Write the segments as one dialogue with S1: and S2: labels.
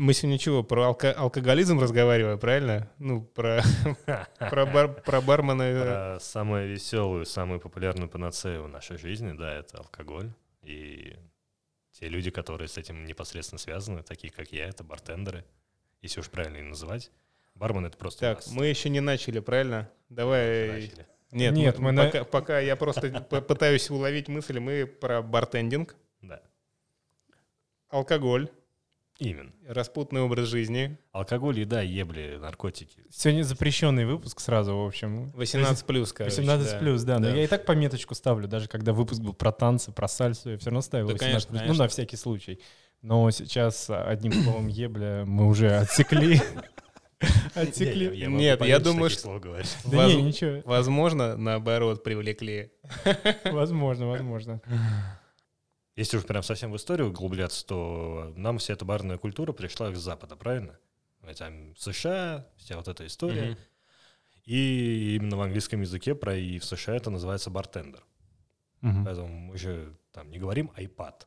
S1: Мы сегодня чего, про алко- алкоголизм разговариваем, правильно? Ну, про, про, бар, про бармена. э,
S2: Про самую веселую, самую популярную панацею в нашей жизни, да, это алкоголь. И те люди, которые с этим непосредственно связаны, такие как я, это бартендеры, если уж правильно их называть. Бармен — это просто
S1: Так,
S2: нас.
S1: мы еще не начали, правильно? Давай...
S2: Начали.
S1: Нет,
S3: Нет,
S1: мы,
S3: мы на-
S1: пока, пока я просто пытаюсь уловить мысль, мы про бартендинг,
S2: Да,
S1: алкоголь,
S2: именно.
S1: распутный образ жизни,
S2: Алкоголь, еда, ебли, наркотики.
S3: Сегодня запрещенный выпуск сразу, в общем.
S1: 18 плюс, короче.
S3: 18
S1: да.
S3: плюс, да. Но
S1: Да.
S3: я и так пометочку ставлю, даже когда выпуск был про танцы, про сальсу, я все равно ставил
S1: Да,
S3: 18
S1: конечно,
S3: плюс. Ну,
S1: конечно.
S3: на всякий случай. Но сейчас одним словом ебля мы уже отсекли. Отсекли.
S1: Нет, я думаю, что-.
S3: Да
S1: Воз-
S3: не, ничего.
S1: Возможно, наоборот, привлекли.
S3: Возможно, возможно.
S2: Если уж прям совсем в историю углубляться, то нам вся эта барная культура пришла с Запада, правильно? Там США, вся вот эта история.
S1: Мгм.
S2: И именно в английском языке про и в США это называется бартендер.
S3: Мгм.
S2: Поэтому мы же там не говорим iPad.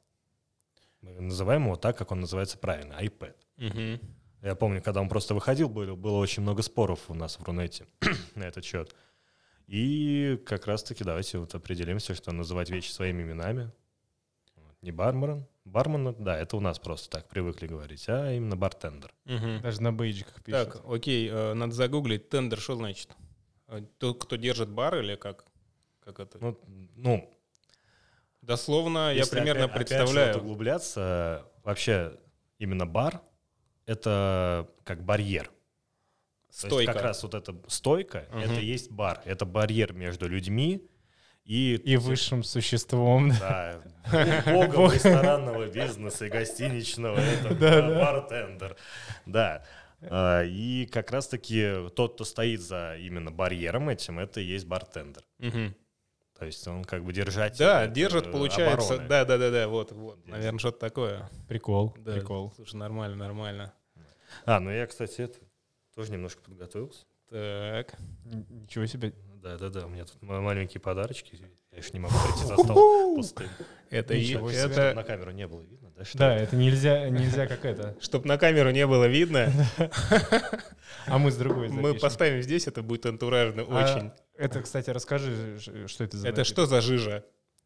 S2: Мы называем его так, как он называется правильно, iPad.
S1: Мгм.
S2: Я помню, когда он просто выходил, было, было очень много споров у нас в Рунете на этот счет. И как раз-таки давайте вот определимся, что называть вещи своими именами. Не бармен. Бармен, да, это у нас просто так привыкли говорить, а именно бартендер.
S1: Мгм.
S3: Даже на бейджиках пишут.
S1: Так, окей, э, надо загуглить. Тендер, что значит? Э, Тот, кто держит бар или как? Как это?
S2: Ну, ну
S1: Дословно я примерно
S2: опять- опять
S1: представляю.
S2: вот углубляться, вообще именно бар — это как барьер. То есть
S1: Стойка.
S2: как раз вот эта стойка,
S1: Мгм.
S2: это есть бар. Это барьер между людьми и...
S3: И высшим существом.
S2: Да, богом ресторанного бизнеса и гостиничного, это бартендер. Да. А, И как раз-таки тот, кто стоит за именно барьером этим, это и есть бартендер. То есть он как бы держать...
S1: Да, держит, получается.
S2: обороны.
S1: Да, да, да, да, вот, вот.
S2: Здесь.
S1: Наверное, что-то такое.
S3: Прикол,
S1: Да,
S3: прикол.
S1: Слушай, нормально, нормально.
S2: А, ну я, кстати, это тоже немножко подготовился.
S1: Так.
S3: Ничего себе.
S2: Да, да, да, у меня тут ма- маленькие подарочки. Я еще не могу прийти за стол пустым.
S1: Это, и-
S3: Ничего себе.
S2: Чтобы
S1: это
S2: на камеру не было видно, да? что
S3: Да,
S2: это?
S3: это нельзя, нельзя как это.
S1: чтобы на камеру не было видно,
S3: А мы с другой
S1: мы поставим здесь, это будет антуражно
S3: А
S1: очень.
S3: Это, кстати, расскажи, что это за
S1: Это что за жижа?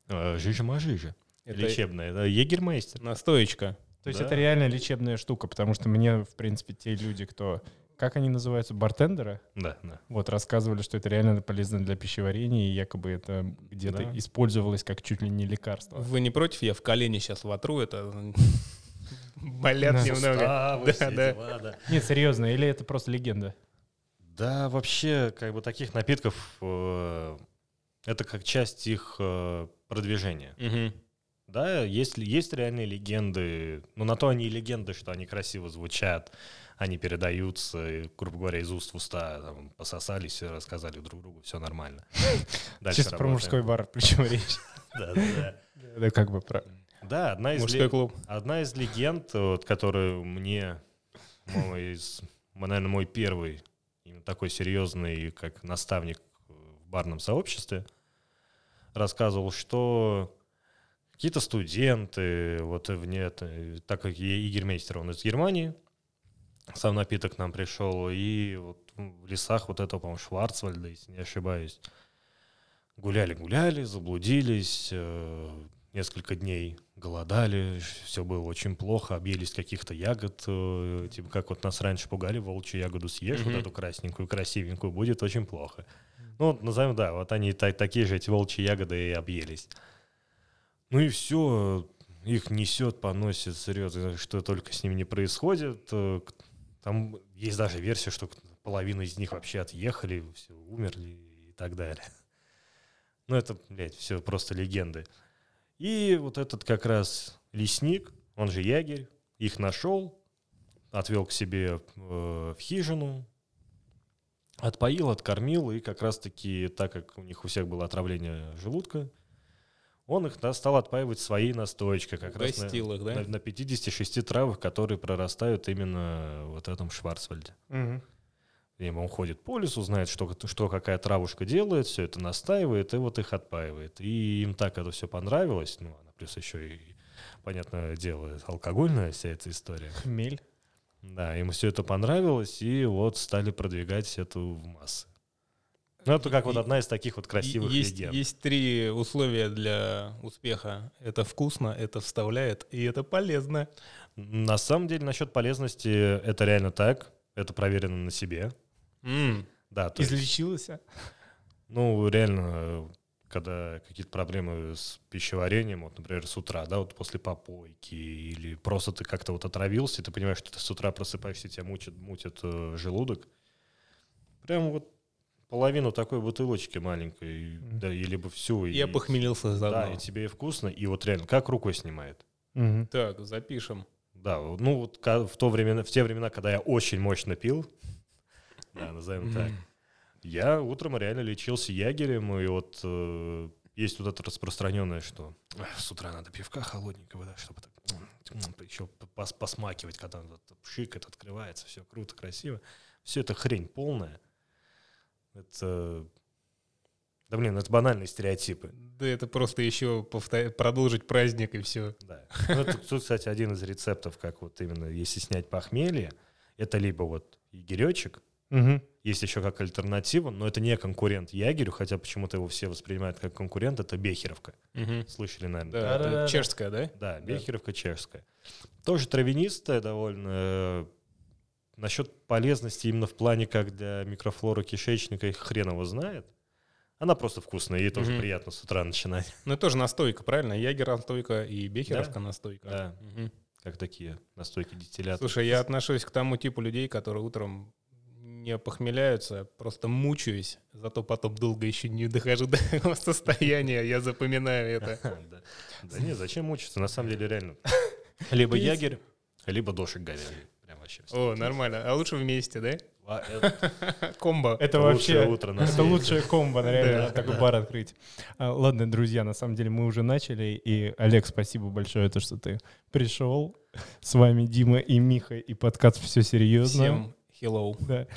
S2: А, Жижа-мажижа. Лечебная. Это егермейстер.
S1: настоечка.
S3: То есть
S2: Да.
S3: это реально лечебная штука, потому что мне, в принципе, те люди, кто... Как они называются? Бартендеры?
S2: Да, да.
S3: Вот, рассказывали, что это реально полезно для пищеварения, и якобы это где-то
S1: Да.
S3: использовалось как чуть ли не лекарство.
S1: Вы не против? Я в колени сейчас вотру, это болят немного. Да, да.
S3: Нет, серьезно, или это просто легенда?
S2: Да, вообще, как бы таких напитков э, это как часть их э, продвижения. Да, есть, есть реальные легенды, но на то они и легенды, что они красиво звучат, они передаются, грубо говоря, из уст в уста, там, пососались, и рассказали друг другу, все нормально.
S3: Чисто про мужской бар, причем речь.
S2: Да, да,
S3: как бы про...
S2: Да, одна из,
S1: Мужской клуб.
S2: одна из легенд, вот, которую мне, наверное, мой первый такой серьезный, как наставник в барном сообществе, рассказывал, что какие-то студенты, вот в нет, так как я Игермейстер, он из Германии, сам напиток к нам пришел, и вот в лесах вот этого, по-моему, Шварцвальда, если не ошибаюсь, гуляли-гуляли, заблудились, э, несколько дней голодали, все было очень плохо, объелись каких-то ягод, э, типа как вот нас раньше пугали, волчью ягоду съешь,
S1: Мгм.
S2: вот эту красненькую, красивенькую, будет очень плохо. Ну, вот назовем, да, вот они та- такие же эти волчьи ягоды и объелись. Ну и все, их несет, поносит, серьезно, что только с ними не происходит. Там есть даже версия, что половина из них вообще отъехали, все, умерли и так далее. Ну, это, блядь, все просто легенды. И вот этот как раз лесник, он же ягерь, их нашел, отвел к себе э, в хижину, отпоил, откормил, и как раз-таки, так как у них у всех было отравление желудка, он их да, стал отпаивать своей настоечкой, как раз на,
S1: Угостил их, да?
S2: на, на 56 травах, которые прорастают именно вот в этом Шварцвальде. И он ходит по лесу, знает, что, что какая травушка делает, все это настаивает, и вот их отпаивает. И им так это все понравилось, ну, она плюс еще и, понятное дело, алкогольная вся эта история.
S3: Хмель.
S2: Да, ему все это понравилось, и вот стали продвигать это в массы. Ну, это как вот
S1: И-
S2: одна из таких вот красивых
S1: есть,
S2: легенд.
S1: есть три условия для успеха. Это вкусно, это вставляет, и это полезно.
S2: На самом деле, насчет полезности, это реально так. Это проверено на себе.
S1: М,
S2: Да, то есть,
S3: Излечилась? а?
S2: ну, реально, когда какие-то проблемы с пищеварением, вот, например, с утра, да, вот после попойки, или просто ты как-то вот отравился, и ты понимаешь, что ты с утра просыпаешься, тебя мучит, мутит э, желудок. Прям вот половину такой бутылочки маленькой,
S3: Мгм.
S2: да, и либо всю. и-
S1: Я похмелился
S2: Да,
S1: заодно.
S2: и тебе и вкусно, и вот реально, как рукой снимает.
S3: Мгм.
S1: Так, запишем.
S2: Да, ну вот в, то время, в те времена, когда я очень мощно пил, да, назовем так, я утром реально лечился ягерем, и вот э, есть вот это распространенное, что «Эх, с утра надо пивка холодненького, да, чтобы так еще посмакивать, когда он вот пшикает, открывается, все круто, красиво. Все это хрень полная. Это... Да блин, это банальные стереотипы.
S1: Да это просто еще повтор- продолжить праздник и все.
S2: Да. Ну, это, тут, кстати, один из рецептов, как вот именно, если снять похмелье, это либо вот егеречек,
S3: Мгм.
S2: есть еще как альтернатива, но это не конкурент ягерю, хотя почему-то его все воспринимают как конкурент, это бехеровка. Слышали, наверное?
S1: Да,
S3: Да-да-да-да.
S1: это чешская, да?
S2: Да, бехеровка чешская. Тоже травянистая довольно. Насчет полезности именно в плане как для микрофлоры кишечника, их хрен его знает. Она просто вкусная, ей тоже
S1: Мгм.
S2: приятно с утра начинать.
S1: Ну, это тоже настойка, правильно? Ягер настойка и бехеровка настойка.
S2: Да.
S1: Мгм.
S2: Как такие настойки дистиллята.
S1: Слушай, я отношусь к тому типу людей, которые утром не похмеляются, просто мучаюсь, зато потом долго еще не дохожу до этого состояния, я запоминаю это.
S2: Да. Да не, зачем мучиться? На самом деле реально. Либо ягерь, либо дошик говяжий. Вообще.
S1: О, нормально. А лучше вместе, да?
S2: Это
S1: Комбо.
S3: Это
S2: лучшее
S3: вообще...
S2: утро на
S3: Это лучшая комбо, реально,
S1: Да.
S3: такой бар открыть. А, Ладно, друзья, на самом деле мы уже начали. И, Олег, спасибо большое, то, что ты пришел. С вами Дима и Миха, и подкаст «Все серьезно».
S1: Всем hello.
S3: Да.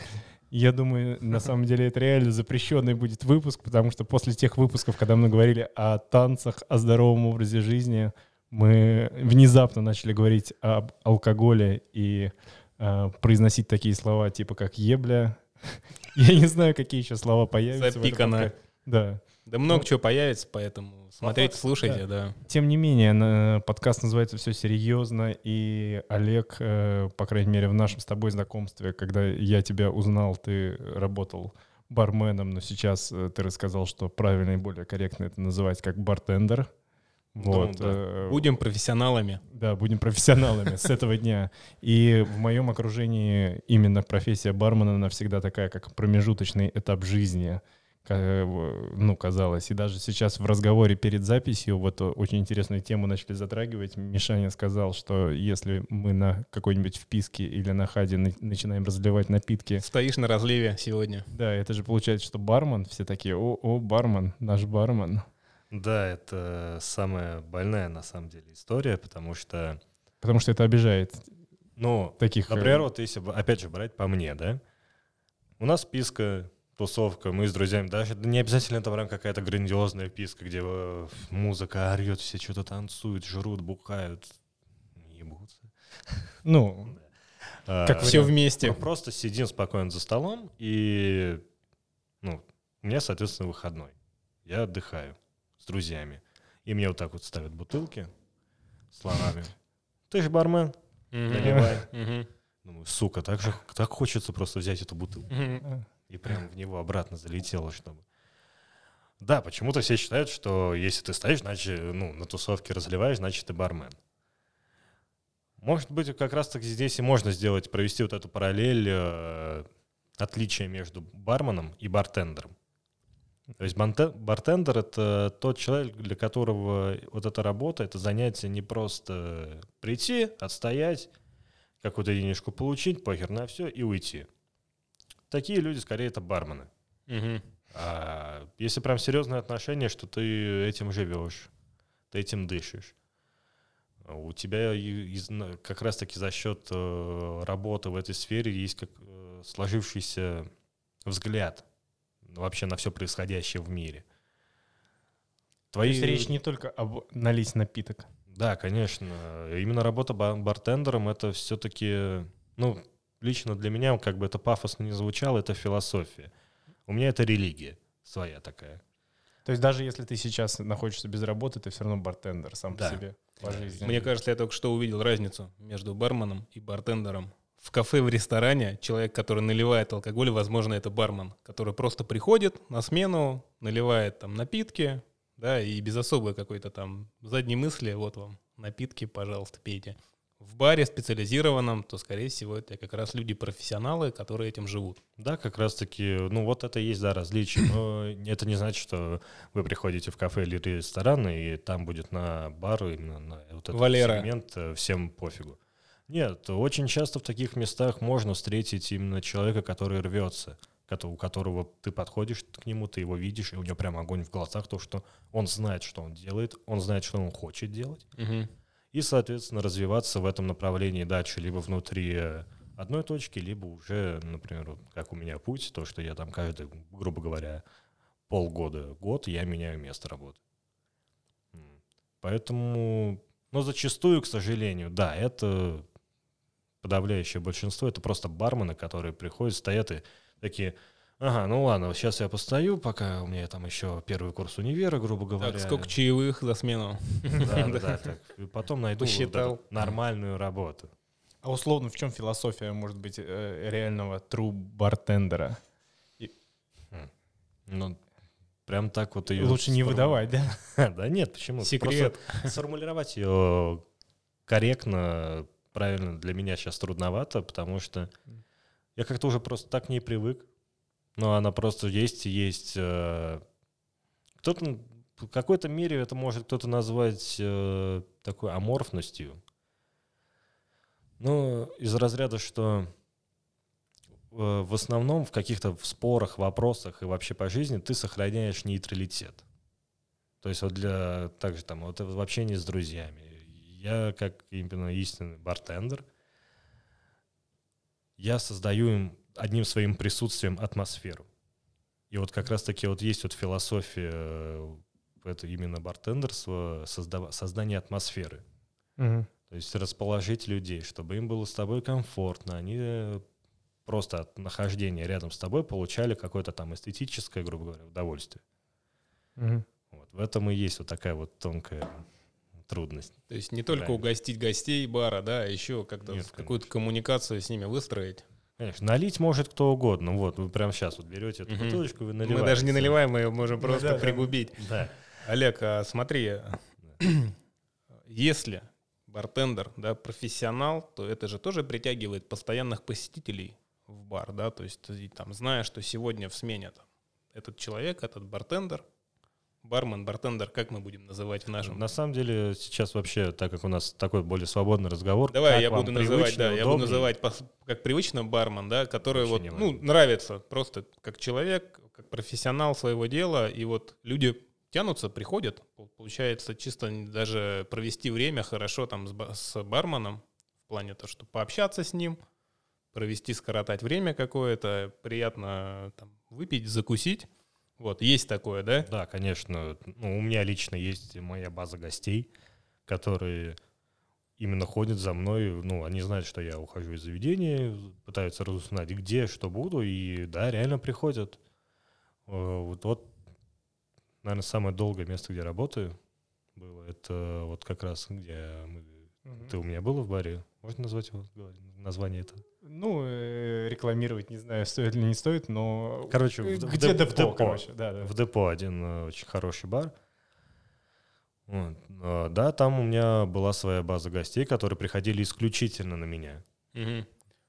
S3: Я думаю, на самом деле это реально запрещенный будет выпуск, потому что после тех выпусков, когда мы говорили о танцах, о здоровом образе жизни, мы внезапно начали говорить об алкоголе и э, произносить такие слова, типа как «ебля». Я не знаю, какие еще слова появятся.
S1: Запикано.
S3: Да.
S1: Да много
S3: Ну,
S1: чего появится, поэтому смотрите,
S3: факту,
S1: слушайте, да.
S3: Тем не менее, на- подкаст называется «Все серьезно», и Олег, э, по крайней мере, в нашем с тобой знакомстве, когда я тебя узнал, ты работал барменом, но сейчас э, ты рассказал, что правильно и более корректно это называть как бартендер. Вот.
S2: да.
S3: э,
S1: Будем профессионалами.
S3: Да, будем профессионалами с этого дня. И в моем окружении именно профессия бармена навсегда такая, как промежуточный этап жизни. Ну, казалось. И даже сейчас в разговоре перед записью вот очень интересную тему начали затрагивать. Мишаня сказал, что если мы на какой-нибудь вписке или на хаде на- начинаем разливать напитки,
S1: Стоишь на разливе сегодня.
S3: да, это же получается, что бармен, все такие, о, о, бармен, наш бармен.
S2: Да, это самая больная на самом деле история, потому что,
S3: Потому что это обижает
S2: ну,
S3: таких... э,
S2: например, вот если, опять же, брать по мне, да, у нас писка, тусовка, мы с друзьями, даже не обязательно это прям какая-то грандиозная писка, где э, музыка орет, все что-то танцуют, жрут, бухают, ебутся.
S3: Ну,
S2: А,
S3: Как
S1: Все
S3: вариант.
S1: вместе.
S2: Мы просто сидим спокойно за столом, и, ну, у меня, соответственно, выходной. Я отдыхаю друзьями. И мне вот так вот ставят бутылки словами. Ты же бармен, наливай. Думаю, сука, так же так хочется просто взять эту бутылку. И прям в него обратно залетело, чтобы... Да, почему-то все считают, что если ты стоишь, значит, ну, на тусовке разливаешь, значит, ты бармен. Может быть, как раз-таки здесь и можно сделать, провести вот эту параллель э, отличия между барменом и бартендером. То есть бартендер — это тот человек, для которого вот эта работа, это занятие не просто прийти, отстоять, какую-то денежку получить, похер на все и уйти. Такие люди, скорее, это бармены.
S1: Мгм.
S2: А если прям серьезное отношение, что ты этим живешь, ты этим дышишь. У тебя как раз-таки за счет э, работы в этой сфере есть как э, сложившийся взгляд вообще на все происходящее в мире.
S3: То
S2: Твои...
S3: есть речь не только об налить напиток.
S2: Да, конечно. Именно работа ба- бартендером это все-таки, Ну, лично для меня, как бы это пафосно не звучало, это философия. У меня это религия своя такая.
S3: То есть даже если ты сейчас находишься без работы, ты все равно бартендер сам
S2: Да.
S3: по себе по жизни.
S1: Мне кажется, я только что увидел разницу между барменом и бартендером. В кафе, в ресторане человек, который наливает алкоголь, возможно, это бармен, который просто приходит на смену, наливает там напитки, да, и без особой какой-то там задней мысли, вот вам напитки, пожалуйста, пейте. В баре специализированном, то, скорее всего, это как раз люди-профессионалы, которые этим живут.
S2: Да, как раз-таки, ну вот это и есть, да, различие. Но это не значит, что вы приходите в кафе или ресторан, и там будет на бар именно на вот этот
S1: Валера.
S2: сегмент э, всем пофигу. Нет, очень часто в таких местах можно встретить именно человека, который рвется, у которого ты подходишь к нему, ты его видишь, и у него прям огонь в глазах, то, что он знает, что он делает, он знает, что он хочет делать, и, соответственно, развиваться в этом направлении дальше, либо внутри э, одной точки, либо уже, например, вот как у меня путь, то, что я там каждый, грубо говоря, полгода, год я меняю место работы. Поэтому, но зачастую, к сожалению, да, это подавляющее большинство, это просто бармены, которые приходят, стоят и такие, ага, ну ладно, сейчас я постою, пока у меня там еще первый курс универа, грубо говоря.
S1: Так, сколько чаевых за смену?
S2: Да, да, так. И потом найду нормальную работу.
S3: А условно, в чем философия, может быть, э, реального true бартендера?
S2: Ну, прям так вот ее...
S3: Лучше не выдавать, да?
S2: Да нет, почему?
S1: Секрет.
S2: Сформулировать ее корректно, правильно для меня сейчас трудновато, потому что я как-то уже просто так к ней привык. Но она просто есть и есть. э, Кто-то в какой-то мере это может кто-то назвать э, такой аморфностью. Ну, из разряда, что э, в основном в каких-то спорах, вопросах и вообще по жизни ты сохраняешь нейтралитет. То есть вот для также там вот в общении с друзьями. Я как именно истинный бартендер, я создаю им одним своим присутствием атмосферу. И вот как раз-таки вот есть вот философия э, это именно бартендерство, создава- создание атмосферы.
S3: Мгм.
S2: То есть расположить людей, чтобы им было с тобой комфортно. Они э, просто от нахождения рядом с тобой получали какое-то там эстетическое, грубо говоря, удовольствие.
S3: Мгм.
S2: Вот. В этом и есть вот такая вот тонкая трудность.
S1: То есть не только
S2: Правильно.
S1: угостить гостей бара, да, а еще как-то какую-то коммуникацию с ними выстроить.
S2: Конечно, налить может кто угодно. Вот, вы прямо сейчас вот берете эту
S1: Мгм.
S2: бутылочку, вы наливаете.
S1: Мы даже не наливаем, мы ее можем просто
S3: да, да.
S1: пригубить.
S2: Да.
S1: Олег, а смотри, если бартендер, да, профессионал, то это же тоже притягивает постоянных посетителей в бар, да, то есть ты там зная, что сегодня в смене там, этот человек, этот бартендер, бармен, бартендер, как мы будем называть в нашем?
S2: На самом деле сейчас вообще, так как у нас такой более свободный разговор,
S1: Давай я буду называть, да, я буду
S2: удобнее?
S1: называть как привычно бармен, да, который
S2: Вообще
S1: вот, ну, нравится просто как человек, как профессионал своего дела, и вот люди тянутся, приходят, пол- получается чисто даже провести время хорошо там с барменом, в плане то, что пообщаться с ним, провести, скоротать время какое-то, приятно там выпить, закусить, вот, есть такое, да?
S2: Да, конечно. Ну, у меня лично есть моя база гостей, которые именно ходят за мной. Ну, они знают, что я ухожу из заведения, пытаются разузнать, где, что буду, и да, реально приходят. Э, Вот, вот наверное, самое долгое место, где работаю, было, это вот как раз, где мы... Ты у меня был в баре? Можно назвать его название это?
S3: Ну, э, рекламировать не знаю, стоит ли не стоит, но...
S2: Короче, в- в
S3: где
S2: в
S3: депо,
S2: депо.
S3: короче, да, да.
S2: в депо один э, очень хороший бар. Вот. Э, Да, там у меня была своя база гостей, которые приходили исключительно на меня.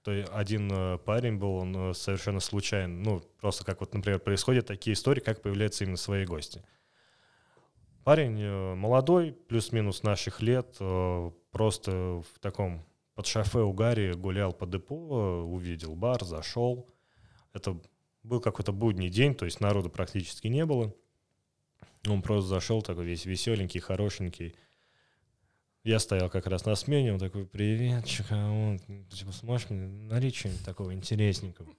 S2: То есть один парень был, он совершенно случайно, ну, просто как вот, например, происходят такие истории, как появляются именно свои гости. Парень молодой, плюс-минус наших лет, просто в таком под шофе угаре гулял по депо, увидел бар, зашел. Это был какой-то будний день, то есть народу практически не было. Он просто зашел такой весь веселенький, хорошенький. Я стоял как раз на смене, он такой, привет, чё, он, типа, сможешь мне налить что-нибудь такого интересненького?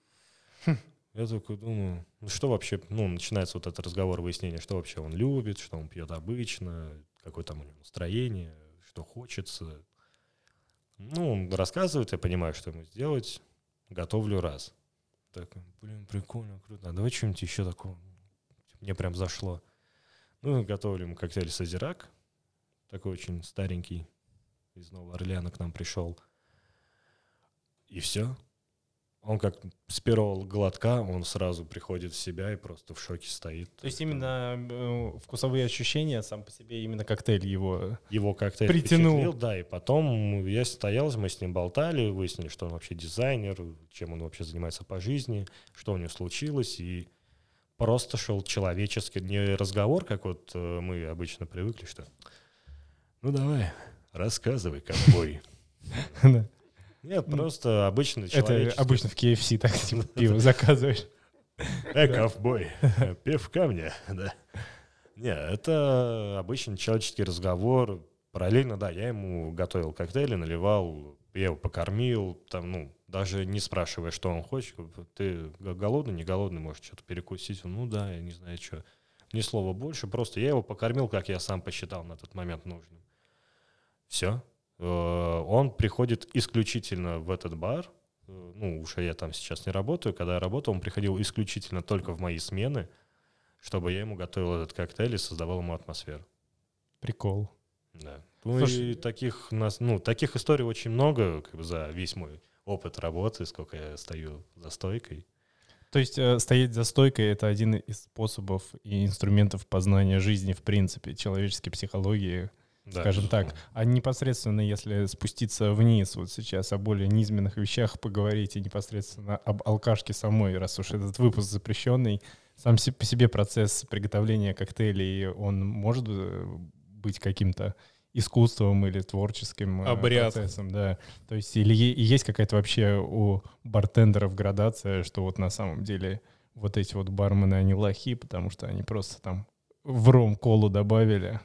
S2: Я такой думаю, ну что вообще, ну, начинается вот этот разговор, выяснение, что вообще он любит, что он пьет обычно, какое там у него настроение, что хочется. Ну, он рассказывает, я понимаю, что ему сделать, готовлю раз. Так, блин, прикольно, круто. А давай что-нибудь еще такого. Мне прям зашло. Ну, готовлю ему коктейль Сазирак. Такой очень старенький. Из Нового Орлеана к нам пришел. И все. Он как с первого глотка, он сразу приходит в себя и просто в шоке стоит.
S3: То есть именно э, вкусовые ощущения сам по себе, именно коктейль его...
S2: Его коктейль
S3: Притянул.
S2: да, и потом я стоял, мы с ним болтали, выяснили, что он вообще дизайнер, чем он вообще занимается по жизни, что у него случилось, и просто шел человеческий, не разговор, как вот э, мы обычно привыкли, что ну давай, рассказывай, ковбой. Нет, просто обычно
S3: Это обычно в KFC так типа пиво заказываешь.
S2: Э, ковбой, пивка мне, да. Не, это обычный человеческий разговор. Параллельно, да, я ему готовил коктейли, наливал, я его покормил, там, ну, даже не спрашивая, что он хочет. Ты голодный, не голодный, может что-то перекусить? Он, Ну да, я не знаю, что. Ни слова больше, просто я его покормил, как я сам посчитал на тот момент нужным. Все. Он приходит исключительно в этот бар. Э, Ну, уж я там сейчас не работаю. Когда я работал, он приходил исключительно только в мои смены, чтобы я ему готовил этот коктейль и создавал ему атмосферу.
S3: Прикол.
S2: Да. Ну
S3: Слушай,
S2: и таких нас, ну, таких историй очень много, как бы за весь мой опыт работы, сколько я стою за стойкой.
S3: То есть э, стоять за стойкой — это один из способов и инструментов познания жизни, в принципе, человеческой психологии,
S2: Да,
S3: скажем так. А непосредственно, если спуститься вниз вот сейчас, о более низменных вещах поговорить и непосредственно об алкашке самой, раз уж этот выпуск запрещенный, сам по себе процесс приготовления коктейлей, он может э, быть каким-то искусством или творческим э,
S1: Обряд.
S3: процессом, да. То есть или есть какая-то вообще у бартендеров градация, что вот на самом деле вот эти вот бармены, они лохи, потому что они просто там в ром колу добавили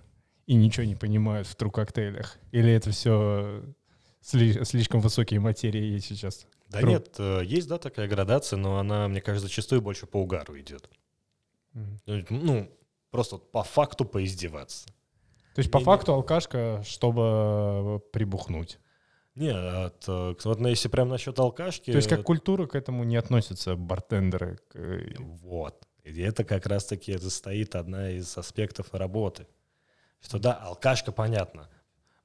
S3: и ничего не понимают в тру коктейлях? Или это все слишком высокие материи есть сейчас?
S2: Да
S3: Тру-
S2: нет, э, есть, да, такая градация, но она, мне кажется, зачастую больше по угару идет.
S3: Мгм.
S2: Ну, просто вот по факту поиздеваться.
S3: То есть по
S2: Не- не-
S3: факту алкашка, чтобы прибухнуть.
S2: Не, от, э, вот если прям насчет алкашки...
S3: То есть как
S2: э,
S3: культура к этому не относятся бартендеры. к, э,
S2: Вот. И это как раз-таки это стоит одна из аспектов работы. Что да, алкашка, понятно.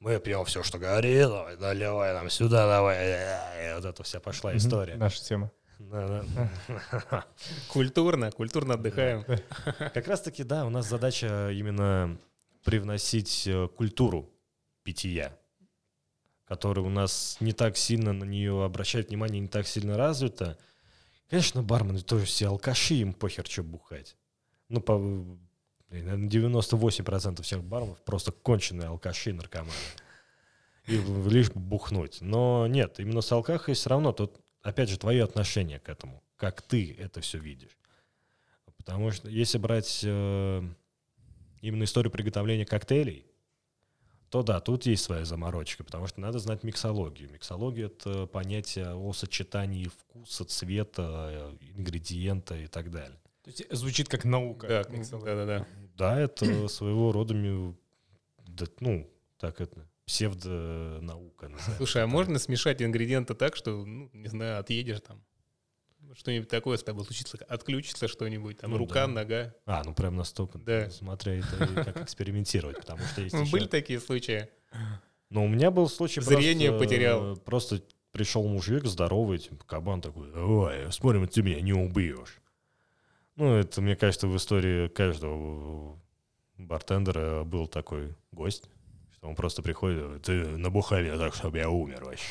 S2: Мы пьем все, что горит, давай, наливай нам сюда, давай. И вот это вся пошла история.
S3: Наша тема.
S1: Культурно, культурно отдыхаем.
S2: Как раз-таки, да, у нас задача именно привносить э, культуру питья, которая у нас не так сильно на нее обращают внимание, не так сильно развита. Конечно, бармены тоже все алкаши, им похер, что бухать. Ну, по, наверное, 98% всех барменов просто конченые алкаши, наркоманы. И лишь бы бухнуть. Но нет, именно с алкахой все равно тут, опять же, твое отношение к этому. Как ты это все видишь. Потому что если брать э, именно историю приготовления коктейлей, то да, тут есть своя заморочка, потому что надо знать миксологию. Миксология — это понятие о сочетании вкуса, цвета, э, ингредиента и так далее.
S3: То есть звучит как наука.
S1: Да,
S3: миксология.
S1: да, да, да.
S2: Да, это своего рода, да, ну, так это, псевдонаука.
S1: Слушай, а можно смешать ингредиенты так, что, ну, не знаю, отъедешь там, что-нибудь такое с тобой случится, отключится что-нибудь, там,
S2: Ну
S1: рука,
S2: да.
S1: нога.
S2: А, ну прям настолько.
S1: Да.
S2: Смотря это как экспериментировать, потому что есть
S1: Ну,
S2: еще-
S1: Были такие случаи?
S2: Ну, у меня был случай
S1: Зрение
S2: просто,
S1: потерял.
S2: э, Просто пришел мужик здоровый, типа, кабан такой, давай, смотрим, ты меня не убьешь. Ну, это, мне кажется, в истории каждого бартендера был такой гость, что он просто приходит, ты набухай меня так, чтобы я умер вообще.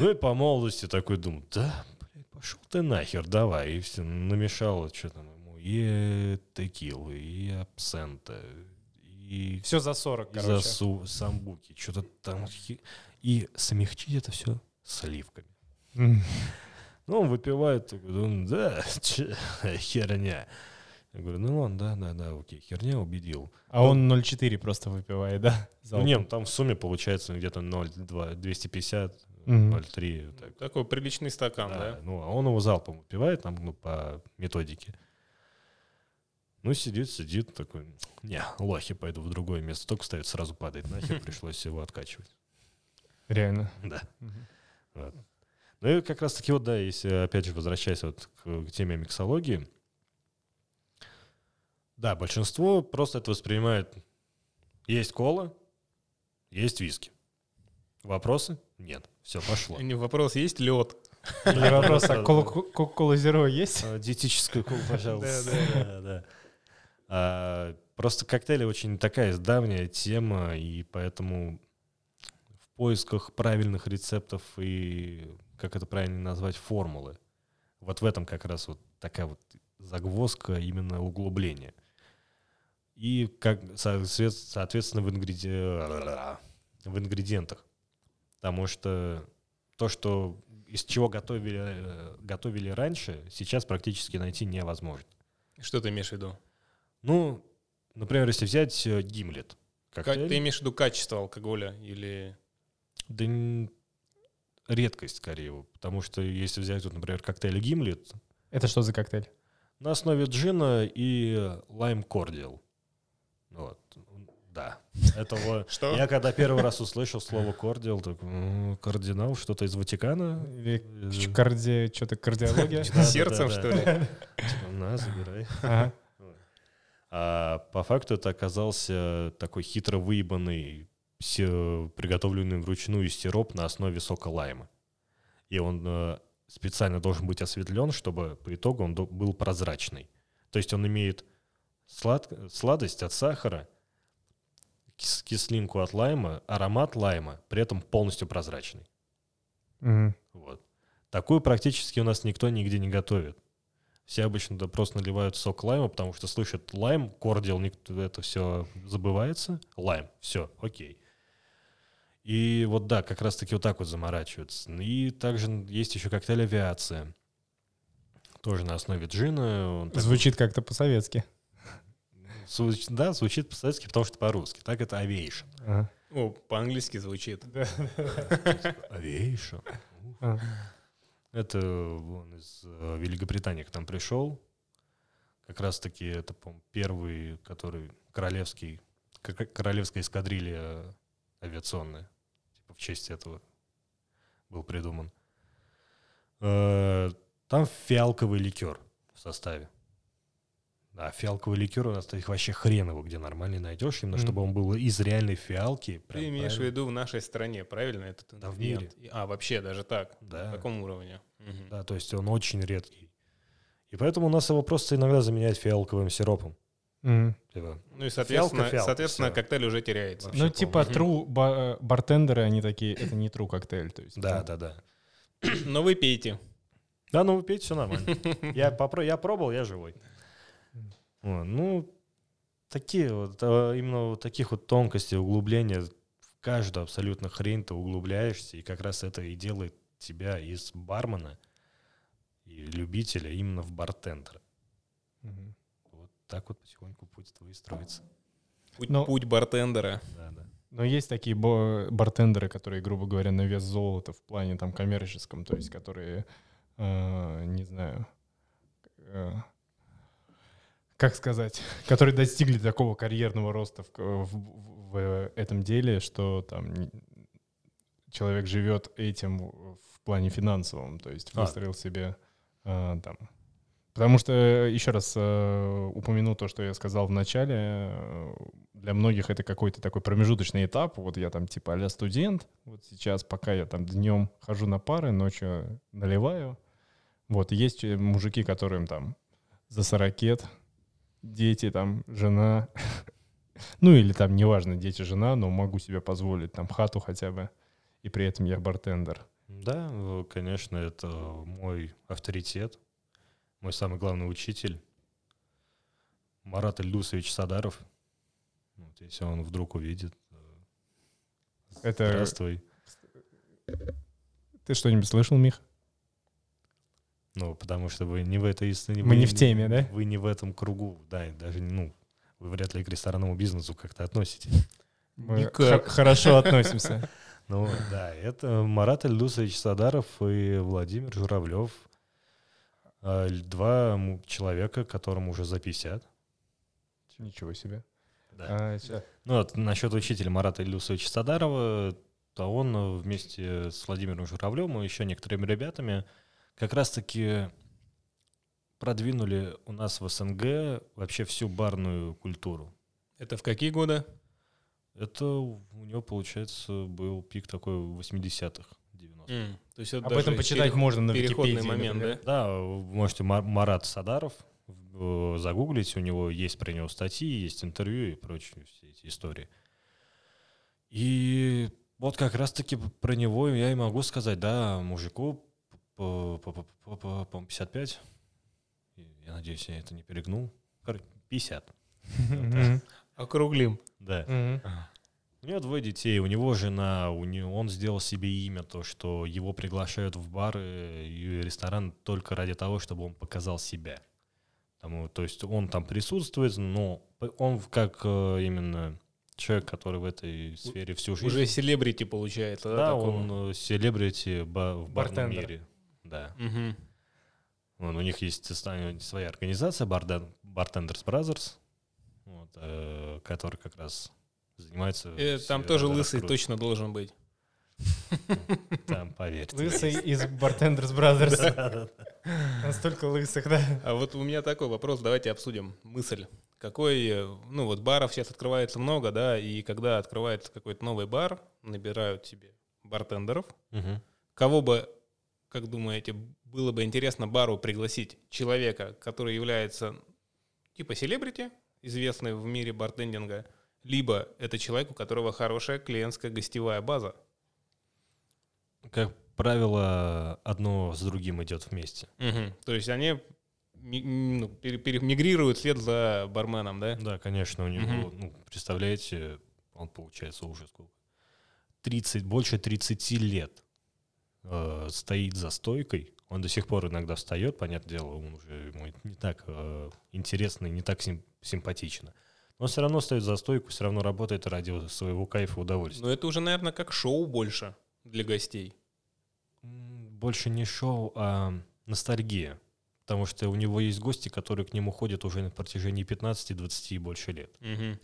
S2: Ну и по молодости такой думаю, да, блядь, пошел ты нахер, давай. И все, намешал, что там ему, и текилы, и абсента, и
S3: Все за 40,
S2: и
S3: короче.
S2: засу, самбуки, что-то там. И смягчить это все сливками. Ну, он выпивает, такой, думаю, да, чё, херня. Я говорю, ну ладно, да, да, да, окей, херня убедил.
S3: А он 0,4 просто выпивает, да?
S2: Ну,
S3: Залпом?
S2: не, там в сумме получается где-то 0,2, 250,
S3: Мгм.
S2: 0,3. так.
S1: Такой приличный стакан,
S2: Да,
S1: да?
S2: Ну, а он его залпом выпивает, там, ну, по методике. Ну, сидит, сидит, такой, не, лохи, пойду в другое место. Только стоит, сразу падает нахер, пришлось его откачивать.
S3: Реально.
S2: Да.
S3: Мгм.
S2: Вот. Ну и как раз таки вот, да, если опять же возвращаясь вот к, к теме миксологии, да, большинство просто это воспринимает. Есть кола, есть виски. Вопросы? Нет. Все, пошло.
S1: Не вопрос, есть лед?
S3: Или вопрос, а кола- кока-кола зеро есть?
S2: А, Диетическую колу, пожалуйста.
S1: Да,
S2: Да, да. А, Просто коктейли очень такая давняя тема, и поэтому в поисках правильных рецептов и, как это правильно назвать, формулы. Вот в этом как раз вот такая вот загвоздка именно углубления. И как, соответ- соответственно, в, ингреди- в ингредиентах. Потому что то, что из чего готовили, готовили раньше, сейчас практически найти невозможно.
S1: Что ты имеешь в виду?
S2: Ну, например, если взять э, гимлет. Коктейль,
S1: ты имеешь в виду качество алкоголя или...
S2: Да редкость скорее. Потому что если взять, вот, например, коктейль гимлет,
S3: Это что за коктейль?
S2: на основе джина и лайм кордиал. Вот. Да. Это вот-
S1: Что?
S2: Я когда первый раз услышал слово кордиал, так, «М, кардинал, что-то из Ватикана?
S3: Или карди... Что-то кардиология?
S1: Сердцем, что ли?
S2: Типа, на, забирай. А по факту это оказался такой хитро выебанный, приготовленный вручную сироп на основе сока лайма. И он э, специально должен быть осветлен, чтобы по итогу он был прозрачный. То есть он имеет слад- сладость от сахара, кис- кислинку от лайма, аромат лайма, при этом полностью прозрачный.
S3: Мгм.
S2: Вот. Такую практически у нас никто нигде не готовит. Все обычно да, просто наливают сок лайма, потому что слышат лайм, кордиал, никто- это все забывается. Лайм, все, окей. И вот да, как раз-таки вот так вот заморачиваются. И также есть еще коктейль «Авиация». Тоже на основе джина. Он
S3: Звучит как-то по-советски.
S2: звуч- да, звучит по-советски, потому что по-русски. Так это.
S3: Ага.
S1: О, по-английски звучит.
S2: «Aviation».
S3: А.
S2: Это он из э, Великобритании к нам пришел. Как раз-таки это, по первый, который королевский, королевская эскадрилья авиационная. В честь этого был придуман. Э, Там фиалковый ликер в составе. Да, фиалковый ликер у нас таких вообще хрен его где нормально найдешь, именно
S3: Мгм.
S2: чтобы он был из реальной фиалки. прям
S1: Ты имеешь в
S2: правильно.
S1: виду в нашей стране, правильно? Этот
S2: Да, в?
S1: И- А, вообще даже так?
S2: Да.
S1: На таком уровне?
S2: Да, то есть он очень редкий. И поэтому у нас его просто иногда заменяют фиалковым сиропом. Типа,
S1: Ну и, соответственно,
S2: фиалка,
S1: соответственно
S2: всё.
S1: коктейль уже теряется.
S2: Вообще
S3: Ну, типа тру ба- э, бартендеры, они такие, это не тру коктейль. То есть,
S2: да, да, да.
S1: Но вы пейте.
S2: Да, ну вы пейте, все нормально. Я, попро- я пробовал, я живой. Ну, такие вот, а, именно вот таких вот тонкостей, углубления в каждую абсолютно хрень ты углубляешься, и как раз это и делает тебя из бармена и любителя именно в бартендера. Так вот потихоньку путь твой строится.
S1: Путь,
S3: Но-
S1: путь бартендера.
S2: Да, да.
S3: Но есть такие бартендеры, которые, грубо говоря, на вес золота в плане там коммерческом, то есть которые, э, не знаю, э, как сказать, которые достигли такого карьерного роста в, в- в- этом деле, что там человек живет этим в плане финансовом, то есть
S2: А.
S3: выстроил себе э, там. Потому что, еще раз э, упомяну то, что я сказал в начале, э, для многих это какой-то такой промежуточный этап. Вот я там типа а студент, вот сейчас пока я там днем хожу на пары, ночью наливаю. Вот, есть э, мужики, которым там за 40 дети, там, жена. Ну или там, неважно, дети, жена, но могу себе позволить там хату хотя бы. И при этом я бартендер.
S2: Да, э, конечно, это мой авторитет, мой самый главный учитель Марат Ильдусович Садаров. Вот, если он вдруг увидит, э,
S3: Это
S2: здравствуй.
S3: ты что-нибудь слышал, Мих?
S2: Ну, потому что вы не в этой... ис-
S3: Мы
S2: вы
S3: не в теме, да?
S2: Вы не в этом кругу, да, и даже, ну, вы вряд ли к ресторанному бизнесу как-то относитесь.
S3: Мы
S1: Никак.
S3: хорошо относимся.
S2: Ну, да, это Марат Ильдусович Садаров и Владимир Журавлев. А, Два человека, которым уже за 50.
S3: Ничего себе.
S2: Да.
S3: А,
S2: Ну вот насчет учителя Марата Ильдусовича Садарова, а он вместе с Владимиром Журавлем и еще некоторыми ребятами как раз-таки продвинули у нас в СНГ вообще всю барную культуру.
S1: Это в какие годы?
S2: Это у него, получается, был пик такой 80-х, 90-х.
S1: М, То есть это
S3: Об этом почитать
S1: перех-
S3: можно на
S1: переходный
S3: Википедии,
S1: момент,
S3: например.
S1: да?
S2: Да, вы можете Мар- Марат Садаров э, загуглить, у него есть про него статьи, есть интервью и прочие все эти истории. И вот как раз-таки про него я и могу сказать, да, мужику по- по- по- по- по- по-моему, 55. И Я надеюсь, я это не перегнул. Короче, 50.
S3: Мгм.
S1: Округлим.
S2: Да. У него двое детей, у него жена, у него, он сделал себе имя, то, что его приглашают в бары и ресторан только ради того, чтобы он показал себя. Там, то есть он там присутствует, но он как э, именно человек, который в этой сфере всю жизнь.
S1: Уже селебрити получается, да?
S2: да,
S1: такого?
S2: он э, селебрити ба- в барном мире. Да.
S1: Мгм.
S2: Вон, у них есть своя организация Bartenders Brothers, вот, э, которая как раз занимается...
S1: Э, Там тоже лысый точно должен быть.
S2: Там, поверьте.
S3: Лысый из Bartenders Brothers. Настолько лысых, да?
S1: А вот у меня такой вопрос, давайте обсудим мысль. Какой, э, ну вот баров сейчас открывается много, да, и когда открывается какой-то новый бар, набирают себе бартендеров. Кого бы, как думаете, было бы интересно бару пригласить человека, который является типа селебрити, известный в мире бартендинга, либо это человек, у которого хорошая клиентская гостевая база.
S2: Как правило, одно с другим идет вместе.
S1: Мгм. То есть они ну, пере- пере- мигрируют вслед за барменом, да?
S2: Да, конечно, у него,
S1: Мгм.
S2: ну, представляете, он получается уже сколько? 30, больше 30 лет э, стоит за стойкой. Он до сих пор иногда встает, понятное дело, он уже ему не так э, интересно и не так сим- симпатично. Но все равно стоит за стойку, все равно работает ради своего кайфа и удовольствия.
S1: Но это уже, наверное, как шоу больше для гостей.
S2: Больше не шоу, а ностальгия. Потому что у него есть гости, которые к нему ходят уже на протяжении 15-20 и больше лет.
S1: Мгм.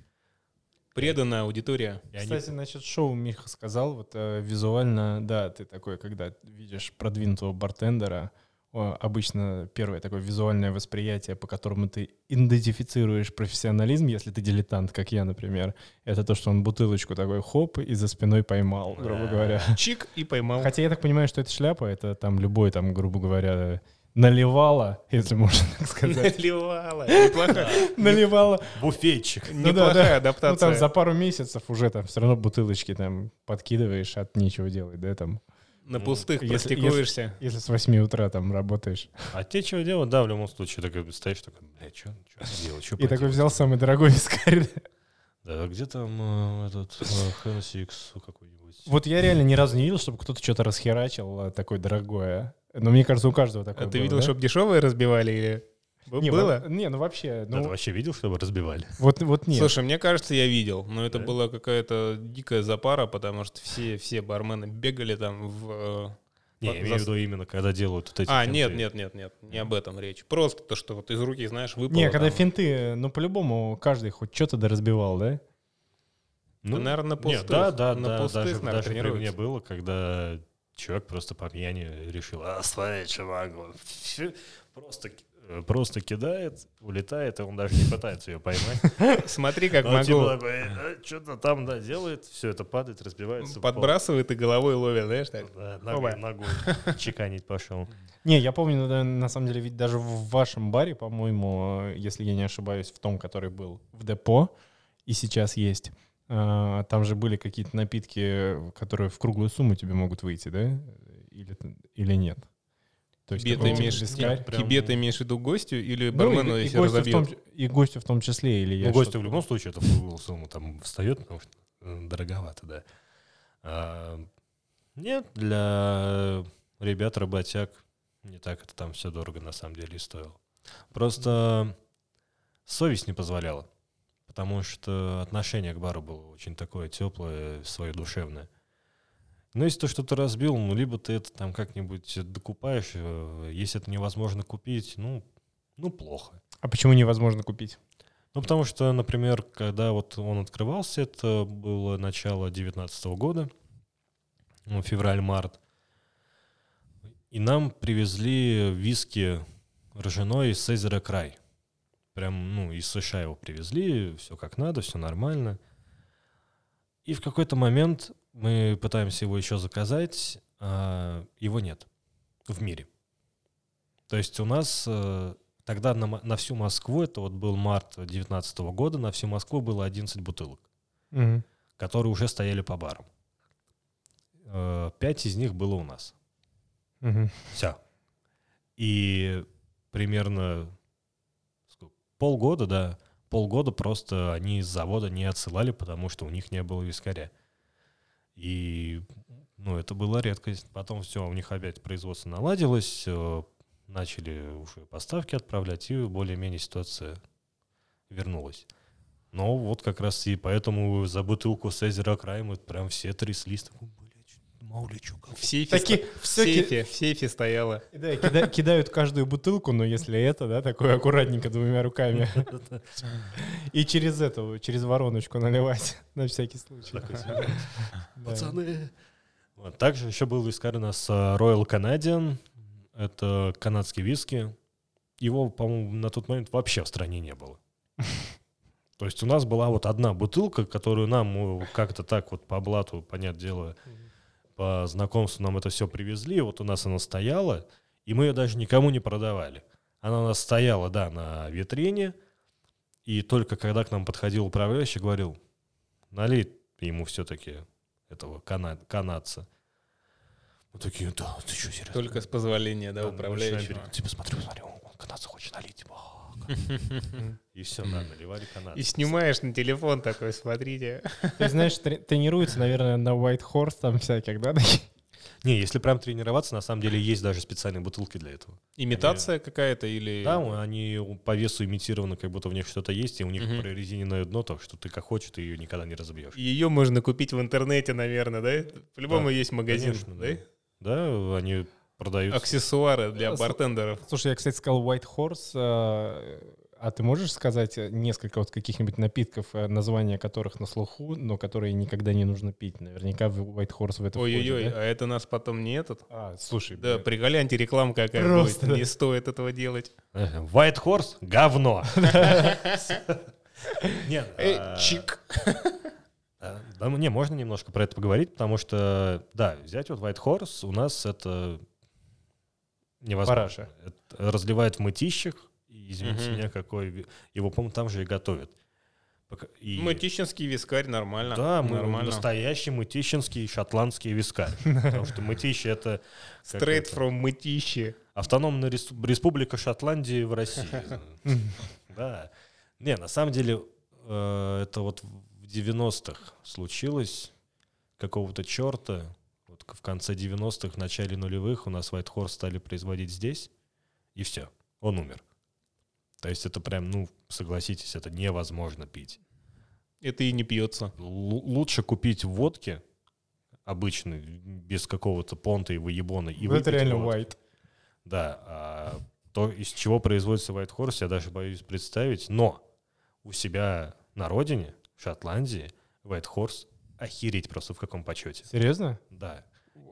S1: Преданная аудитория.
S2: И они-
S3: Кстати, насчет шоу Миха сказал, вот э, визуально, да, ты такой, когда видишь продвинутого бартендера, обычно первое такое визуальное восприятие, по которому ты идентифицируешь профессионализм, если ты дилетант, как я, например, это то, что он бутылочку такой хоп и за спиной поймал, грубо говоря.
S1: Чик и поймал.
S3: Хотя я так понимаю, что это шляпа, это там любой, там, грубо говоря, наливала, если можно так сказать.
S1: Наливала. Неплохая,
S3: Наливала.
S2: Буфетчик.
S3: Ну
S1: неплохая
S3: да. Ну
S1: адаптация.
S3: там за пару месяцев уже там все равно бутылочки там подкидываешь, от нечего делать, да, там.
S1: На пустых
S3: Если-
S1: практикуешься.
S3: Если с 8 утра там работаешь.
S2: А те что делать? Да, в любом случае, такой стоишь, такой, бля, что делать? Чё
S3: И такой
S2: поделать?»
S3: взял самый дорогой вискарь.
S2: Да, где там э, этот Хенсикс какой-нибудь?
S3: Вот я реально ни разу не видел, чтобы кто-то что-то расхерачил а, такое дорогое. Но мне кажется, у каждого такое
S1: А ты видел,
S3: да?
S1: чтобы дешевые разбивали или...
S3: Не,
S1: Было?
S3: во- Не, ну вообще,
S2: Да, ты
S3: ну,
S2: вообще видел, чтобы разбивали?
S3: вот, вот нет.
S1: Слушай, мне кажется, я видел, но это
S2: Да?
S1: была какая-то дикая запара, потому что все, все бармены бегали там в... э,
S2: Не, я имею в виду именно, когда делают вот эти
S1: А,
S2: финты.
S1: нет, нет, нет, нет, не об этом речь. Просто то, что вот из руки, знаешь, выпало.
S3: не, когда
S1: там.
S3: финты, ну по-любому каждый хоть что-то доразбивал, да?
S2: Ну,
S1: Да, наверное, на
S2: нет,
S1: пустых.
S2: да, да,
S1: на
S2: да,
S1: пустых,
S2: даже,
S1: наверное,
S2: даже при мне было, когда человек просто по пьяни решил, а, смотри, чувак, просто, просто кидает, улетает, и он даже не пытается ее поймать.
S1: Смотри, как
S2: Он
S1: могу.
S2: типа такой, «Э, что-то там, да, делает, все это падает, разбивается. в пол».
S1: Подбрасывает и головой ловит, знаешь, так.
S2: Да, ногой, ногой чеканить пошел.
S3: Не, я помню, на, самом деле, ведь даже в вашем баре, по-моему, э, если я не ошибаюсь, в том, который был в депо и сейчас есть, э, там же были какие-то напитки, которые в круглую сумму тебе могут выйти, да? Или, или нет? То
S1: Тебе ты имеешь,
S3: вискарь?
S2: Нет, прям-
S1: тебе ты имеешь в виду гостю или
S3: Ну,
S1: бармену,
S3: и, и
S1: если
S3: гостю в том, и гостю в том числе, или я
S2: Ну, гостю в любом случае это круглую сумму там встает, потому что э, дороговато, да. А, нет, для ребят, работяг, не так это там все дорого на самом деле и стоило. Просто совесть не позволяла, потому что отношение к бару было очень такое теплое, свое душевное. Но если ты что-то разбил, ну, либо ты это там как-нибудь докупаешь, э, если это невозможно купить, ну, ну, плохо.
S3: А почему невозможно купить?
S2: Ну, потому что, например, когда вот он открывался, это было начало 19 года, ну, февраль-март. И нам привезли виски ржаной из Сезера Край. Прям, ну, из США его привезли, все как надо, все нормально. И в какой-то момент мы пытаемся его еще заказать, а его нет в мире. То есть у нас э, тогда на, на всю Москву, это вот был март 2019 года, на всю Москву было 11 бутылок,
S3: Мгм.
S2: которые уже стояли по барам. Э, Пять из них было у нас.
S3: Мгм.
S2: Все. И примерно сколько, полгода, да, полгода просто они из завода не отсылали, потому что у них не было вискаря. И, ну, это была редкость. Потом все, у них опять производство наладилось, э, начали уже поставки отправлять, и более-менее ситуация вернулась. Но вот как раз и поэтому за бутылку Сезера Край мы прям все тряслись. Такой, «Блядь, чё, мало ли чё, кого».
S1: В сейфе,
S3: Таки-
S1: ста- в сейфе, в сейфе стояла.
S3: Да, кида- кидают каждую бутылку, но если это, да, такое аккуратненько двумя руками. И через эту, через вороночку наливать, на всякий случай.
S2: Пацаны. Также еще был вискарь у нас а, Royal Canadian. Это канадский виски. Его, по-моему, на тот момент вообще в стране не было. То есть у нас была вот одна бутылка, которую нам э, как-то так вот по блату, понятное дело, по знакомству нам это все привезли. Вот у нас она стояла, и мы ее даже никому не продавали. Она у нас стояла, да, на витрине. И только когда к нам подходил управляющий, говорил, налей ему все-таки этого кана- канадца. Мы такие, да, ты что, серьезно?
S1: Только с позволения, да,
S2: Да,
S1: управляющего.
S2: Типа, смотрю, смотрю, он канадца хочет налить. типа? И все, да, наливали канадца.
S1: И снимаешь на телефон такой, смотрите.
S3: Ты знаешь, трени- тренируются, наверное, на White Horse там всяких, да?
S2: Не, если прям тренироваться, на самом деле есть даже специальные бутылки для этого.
S1: Имитация какая-то или...
S2: Да, они по весу имитированы, как будто в них что-то есть, и у них
S1: Мгм.
S2: прорезиненное дно, так что ты как хочешь, ты ее никогда не разобьешь.
S1: Ее можно купить в интернете, наверное, да? По-любому
S2: Да,
S1: есть магазин,
S2: конечно,
S1: да?
S2: да. Да, они продают.
S1: Аксессуары для
S3: С-
S1: бартендеров.
S3: Слушай, я, кстати, сказал White Horse, а а ты можешь сказать несколько вот каких-нибудь напитков, названия которых на слуху, но которые никогда не нужно пить? Наверняка в White Horse в это
S1: Ой-ой-ой,
S3: входит, да?
S1: а это нас потом не этот?
S3: А, слушай,
S1: Да,
S3: бля,
S1: приколи, антиреклама какая
S3: Просто,
S1: будет. Не стоит этого делать.
S2: White Horse — говно. Нет,
S1: Эй,
S2: а,
S1: чик.
S2: а, Да, ну, не, можно немножко про это поговорить, потому что, да, взять вот White Horse у нас это невозможно.
S3: Параша.
S2: Это разливают в мытищах, и, извините
S1: Мгм.
S2: меня, какой... Его, по-моему, там же и готовят. И...
S1: Мытищинский вискарь нормально.
S2: Да, мы
S1: нормально.
S2: настоящий мытищинский шотландский вискарь. Потому что мытищи — это
S1: Straight from Мытищи.
S2: автономная рес- республика Шотландии в России. Да. Не, на самом деле, э, это вот в 90-х случилось какого-то черта. В конце 90-х, в начале нулевых у нас White Horse стали производить здесь, и все, он умер. То есть это прям, ну, согласитесь, это невозможно пить.
S1: Это и не пьется.
S2: Л- лучше купить водки обычной, без какого-то понта и выебона. И
S3: Ну, это реально
S2: водки.
S3: White.
S2: Да, а то, из чего производится White Horse, я даже боюсь представить. Но у себя на родине, в Шотландии, White Horse охереть просто в каком почете.
S3: Серьезно?
S2: Да.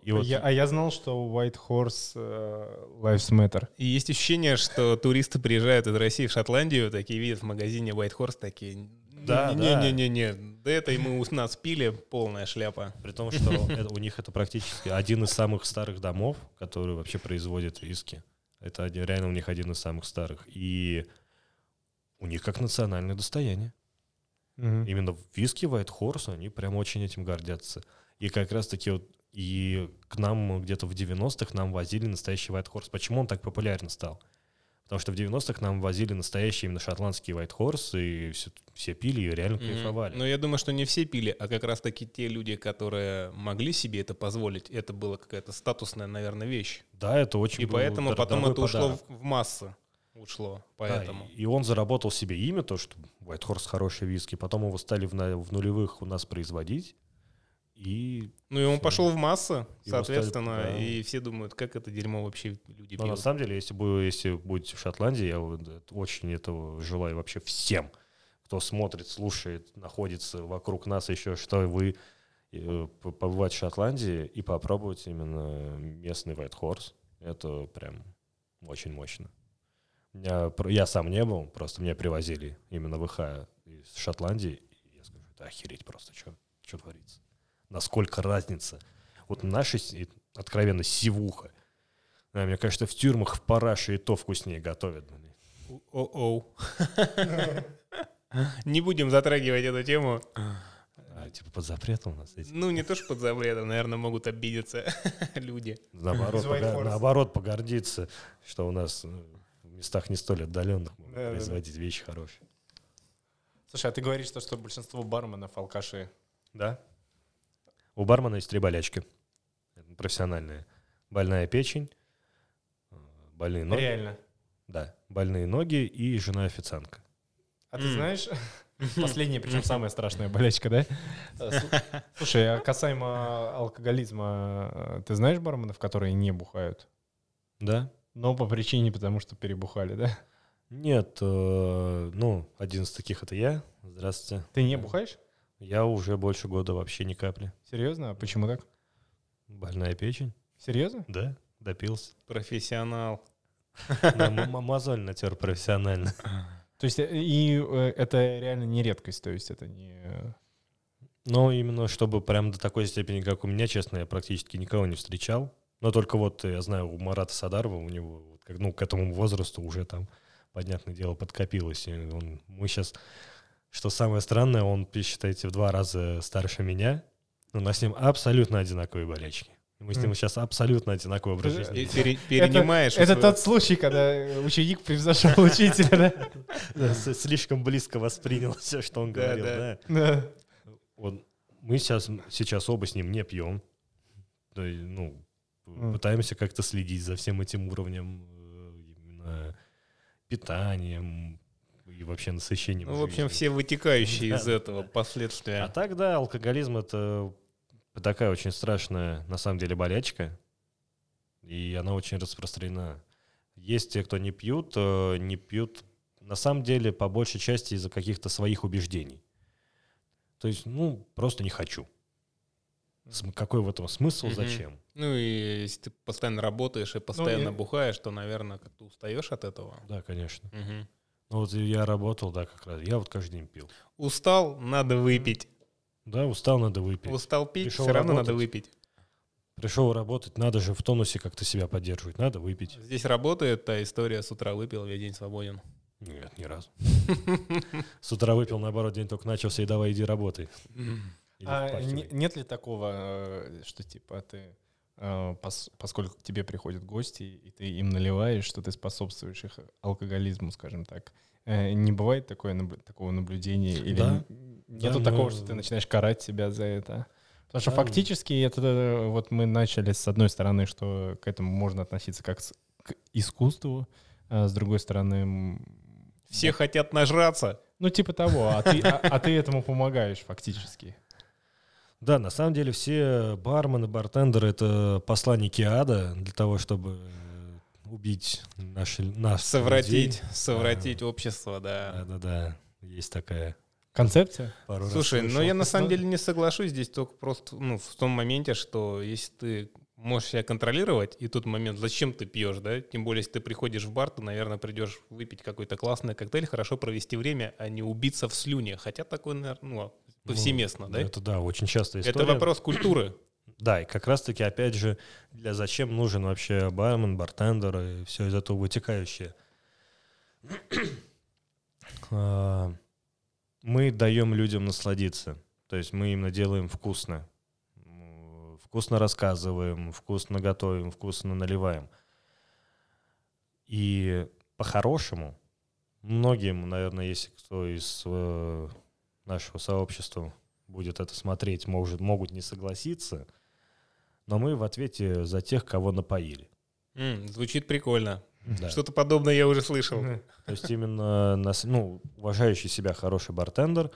S2: И вот
S3: Я- а я знал, что у White Horse э, Lives Matter.
S1: И есть ощущение, что туристы приезжают из России в Шотландию, такие видят в магазине White Horse, такие...
S2: Да, да.
S1: Не-не-не-не, да это и мы у нас пили, полная шляпа.
S2: при том, что это- у них это практически один из самых старых домов, который вообще производит виски. Это один- реально у них один из самых старых. И у них как национальное достояние. Именно виски White Horse, они прям очень этим гордятся. И как раз-таки вот и к нам где-то в 90-х нам возили настоящий White Horse. Почему он так популярен стал? Потому что в 90-х нам возили настоящий именно шотландский White Horse, и все, все пили и реально кайфовали.
S1: Но я думаю, что не все пили, а как раз-таки те люди, которые могли себе это позволить, это была какая-то статусная, наверное, вещь.
S2: да, это очень
S1: И поэтому потом это ушло
S2: подарок.
S1: в, в массы. Ушло,
S2: Да,
S1: поэтому.
S2: и, и он заработал себе имя, то, что White Horse хороший виски. Потом его стали в, в нулевых у нас производить. И
S1: Ну и он
S2: Всё.
S1: пошел в массы,
S2: Его
S1: соответственно,
S2: стали- да.
S1: и все думают, как это дерьмо вообще люди
S2: Но на самом деле, если, бы, если будете в Шотландии, я очень этого желаю вообще всем, кто смотрит, слушает, находится вокруг нас еще, что вы э, побывать в Шотландии и попробовать именно местный White Horse. Это прям очень мощно. Я, я сам не был, просто меня привозили именно в ИХ из Шотландии. И я скажу, это охереть просто, что творится. Насколько разница. Вот наши, с- откровенно, сивуха. А, мне кажется, в тюрьмах в параше и то вкуснее готовят.
S1: О-оу. Не будем затрагивать эту тему.
S2: А, типа под запретом у нас эти.
S1: Ну, не то, что под запретом, наверное, могут обидеться люди.
S2: Наоборот, пога- наоборот, погордиться, что у нас э, в местах не столь отдаленных
S3: Да-да-да.
S2: производить вещи хорошие.
S3: Слушай, а ты говоришь, что, что большинство барменов алкаши.
S2: Да. У бармена есть три болячки. Профессиональные. Больная печень, э, больные ноги.
S3: Реально.
S2: Да, больные ноги и жена-официантка.
S3: А ты знаешь, последняя, причем самая страшная болячка, да? Э, слу- Слушай, а касаемо алкоголизма, э, ты знаешь барменов, которые не бухают?
S2: Да?
S3: Но по причине, потому что перебухали, да?
S2: Нет, ну, один из таких это я. Здравствуйте.
S3: Ты не бухаешь?
S2: Я уже больше года вообще ни капли.
S3: Серьезно? А почему так?
S2: Больная печень?
S3: Серьезно?
S2: Да, допился.
S1: Профессионал.
S2: Мозоль натер профессионально.
S3: То есть э, и э, это реально не редкость, то есть это не...
S2: Но именно чтобы прям до такой степени, как у меня, честно, я практически никого не встречал. Но только вот я знаю, у Марата Садарова, у него, вот как, ну, к этому возрасту уже там, понятное дело, подкопилось. И он, мы сейчас, что самое странное, он, считайте, в два раза старше меня, но у нас с ним абсолютно одинаковые болячки. Мы с ним сейчас абсолютно одинаковый образ жизни.
S1: Пере- Перенимаешь.
S3: Это
S1: своего-
S3: тот случай, когда ученик превзошел учителя, да?
S2: Слишком близко воспринял все, что он говорил.
S1: да.
S2: да. Мы сейчас, сейчас оба с ним не пьем. Ну, пытаемся как-то следить за всем этим уровнем э, именно питанием и вообще насыщением.
S1: Ну, в общем,
S2: жизнью.
S1: все вытекающие
S2: Да,
S1: из этого
S2: да.
S1: последствия.
S2: А так, да, алкоголизм это такая очень страшная, на самом деле, болячка. И она очень распространена. Есть те, кто не пьют, э, не пьют, на самом деле, по большей части из-за каких-то своих убеждений. То есть, ну, просто не хочу. Какой в этом смысл, зачем?
S1: Ну и если ты постоянно работаешь и постоянно
S3: и-
S1: бухаешь, то, наверное, как-то устаешь от этого.
S2: Да, конечно.
S1: Мгм.
S2: Ну вот я работал, да, как раз. Я вот каждый день пил.
S1: Устал, надо выпить.
S2: Да, устал, надо выпить.
S1: Устал пить,
S2: Пришел
S1: все равно
S2: работать.
S1: надо выпить.
S2: Пришел работать, надо же в тонусе как-то себя поддерживать. Надо выпить.
S1: Здесь работает та история, с утра выпил, весь день свободен.
S2: Нет, ни разу. С утра выпил, наоборот, день только начался, и давай иди работай.
S3: А не- нет ли такого, э, что типа ты, поскольку к тебе приходят гости, и ты им наливаешь, что ты способствуешь их алкоголизму, скажем так, э, не бывает такое, такого наблюдения? Или
S2: Да.
S3: нету
S2: Да,
S3: такого,
S2: мы-
S3: что ты начинаешь карать себя за это? Потому что
S2: Да.
S3: фактически это э, вот мы начали с одной стороны, что к этому можно относиться как к искусству, а с другой стороны,
S1: Все хотят нажраться.
S3: ну типа того, а ты, а- а ты этому помогаешь фактически.
S2: Да, на самом деле все бармены, бартендеры — это посланники ада для того, чтобы э, убить наши, нас,
S1: Совратить,
S2: людей.
S1: совратить общество, да.
S2: Да-да-да, есть такая.
S3: Концепция?
S2: Пару раз
S1: Слушай, ну
S2: слышал.
S1: я на самом деле не соглашусь здесь только просто ну, в том моменте, что если ты можешь себя контролировать, и тут момент, зачем ты пьешь, да? Тем более, если ты приходишь в бар, ты, наверное, придешь выпить какой-то классный коктейль, хорошо провести время, а не убиться в слюне. Хотя такое, наверное, ну, повсеместно,
S2: Ну,
S1: да?
S2: Это да, очень часто история.
S1: Это вопрос культуры.
S2: Да, и как раз-таки, опять же, для зачем нужен вообще бармен, бартендер и все из этого вытекающее. А, Мы даем людям насладиться. То есть мы именно делаем вкусно. Вкусно рассказываем, вкусно готовим, вкусно наливаем. И по-хорошему, многим, наверное, если кто из э, нашего сообщества будет это смотреть, может, могут не согласиться, но мы в ответе за тех, кого напоили.
S1: М, звучит прикольно.
S2: Да.
S1: Что-то подобное я уже слышал.
S2: То есть именно нас, ну, уважающий себя хороший бартендер,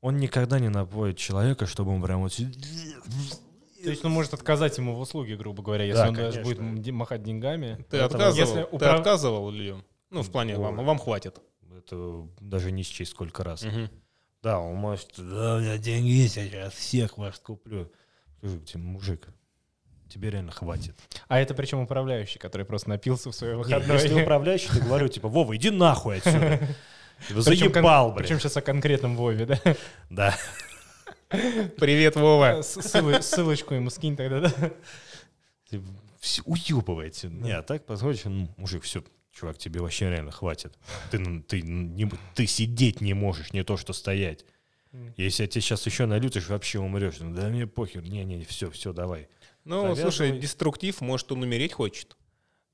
S2: он никогда не напоит человека, чтобы он прям вот...
S3: То есть он может отказать ему в услуге, грубо говоря, если
S2: Да,
S3: он даже
S2: конечно.
S3: будет махать деньгами.
S1: Ты
S2: Это
S1: отказывал?
S3: если
S1: Ты
S3: управ-
S1: отказывал людям? Ну, в плане вам, вам хватит.
S2: Это даже не счесть сколько раз.
S1: Мгм.
S2: Да, он может, да, у меня деньги есть, я сейчас всех вас куплю. Тебе, мужик, тебе реально хватит.
S3: А это причем управляющий, который просто напился в свое
S2: Не,
S3: выходное.
S2: если управляющий, ты говорю, типа, Вова, иди нахуй отсюда. Типа, Заебал, блин.
S3: Причем сейчас о конкретном Вове, да?
S2: Да.
S1: Привет, Вова.
S3: Ссылочку ему скинь тогда, да?
S2: Ты все уебываете. Не, а так подходишь, ну, мужик, все, чувак, тебе вообще реально хватит. Ты, ну, ты, не, ты сидеть не можешь, не то что стоять. Если я тебе сейчас еще ж вообще умрешь. Ну, да мне похер, не-не, все, все, давай.
S1: Ну,
S2: Завязывай.
S1: слушай, деструктив, может, он умереть хочет.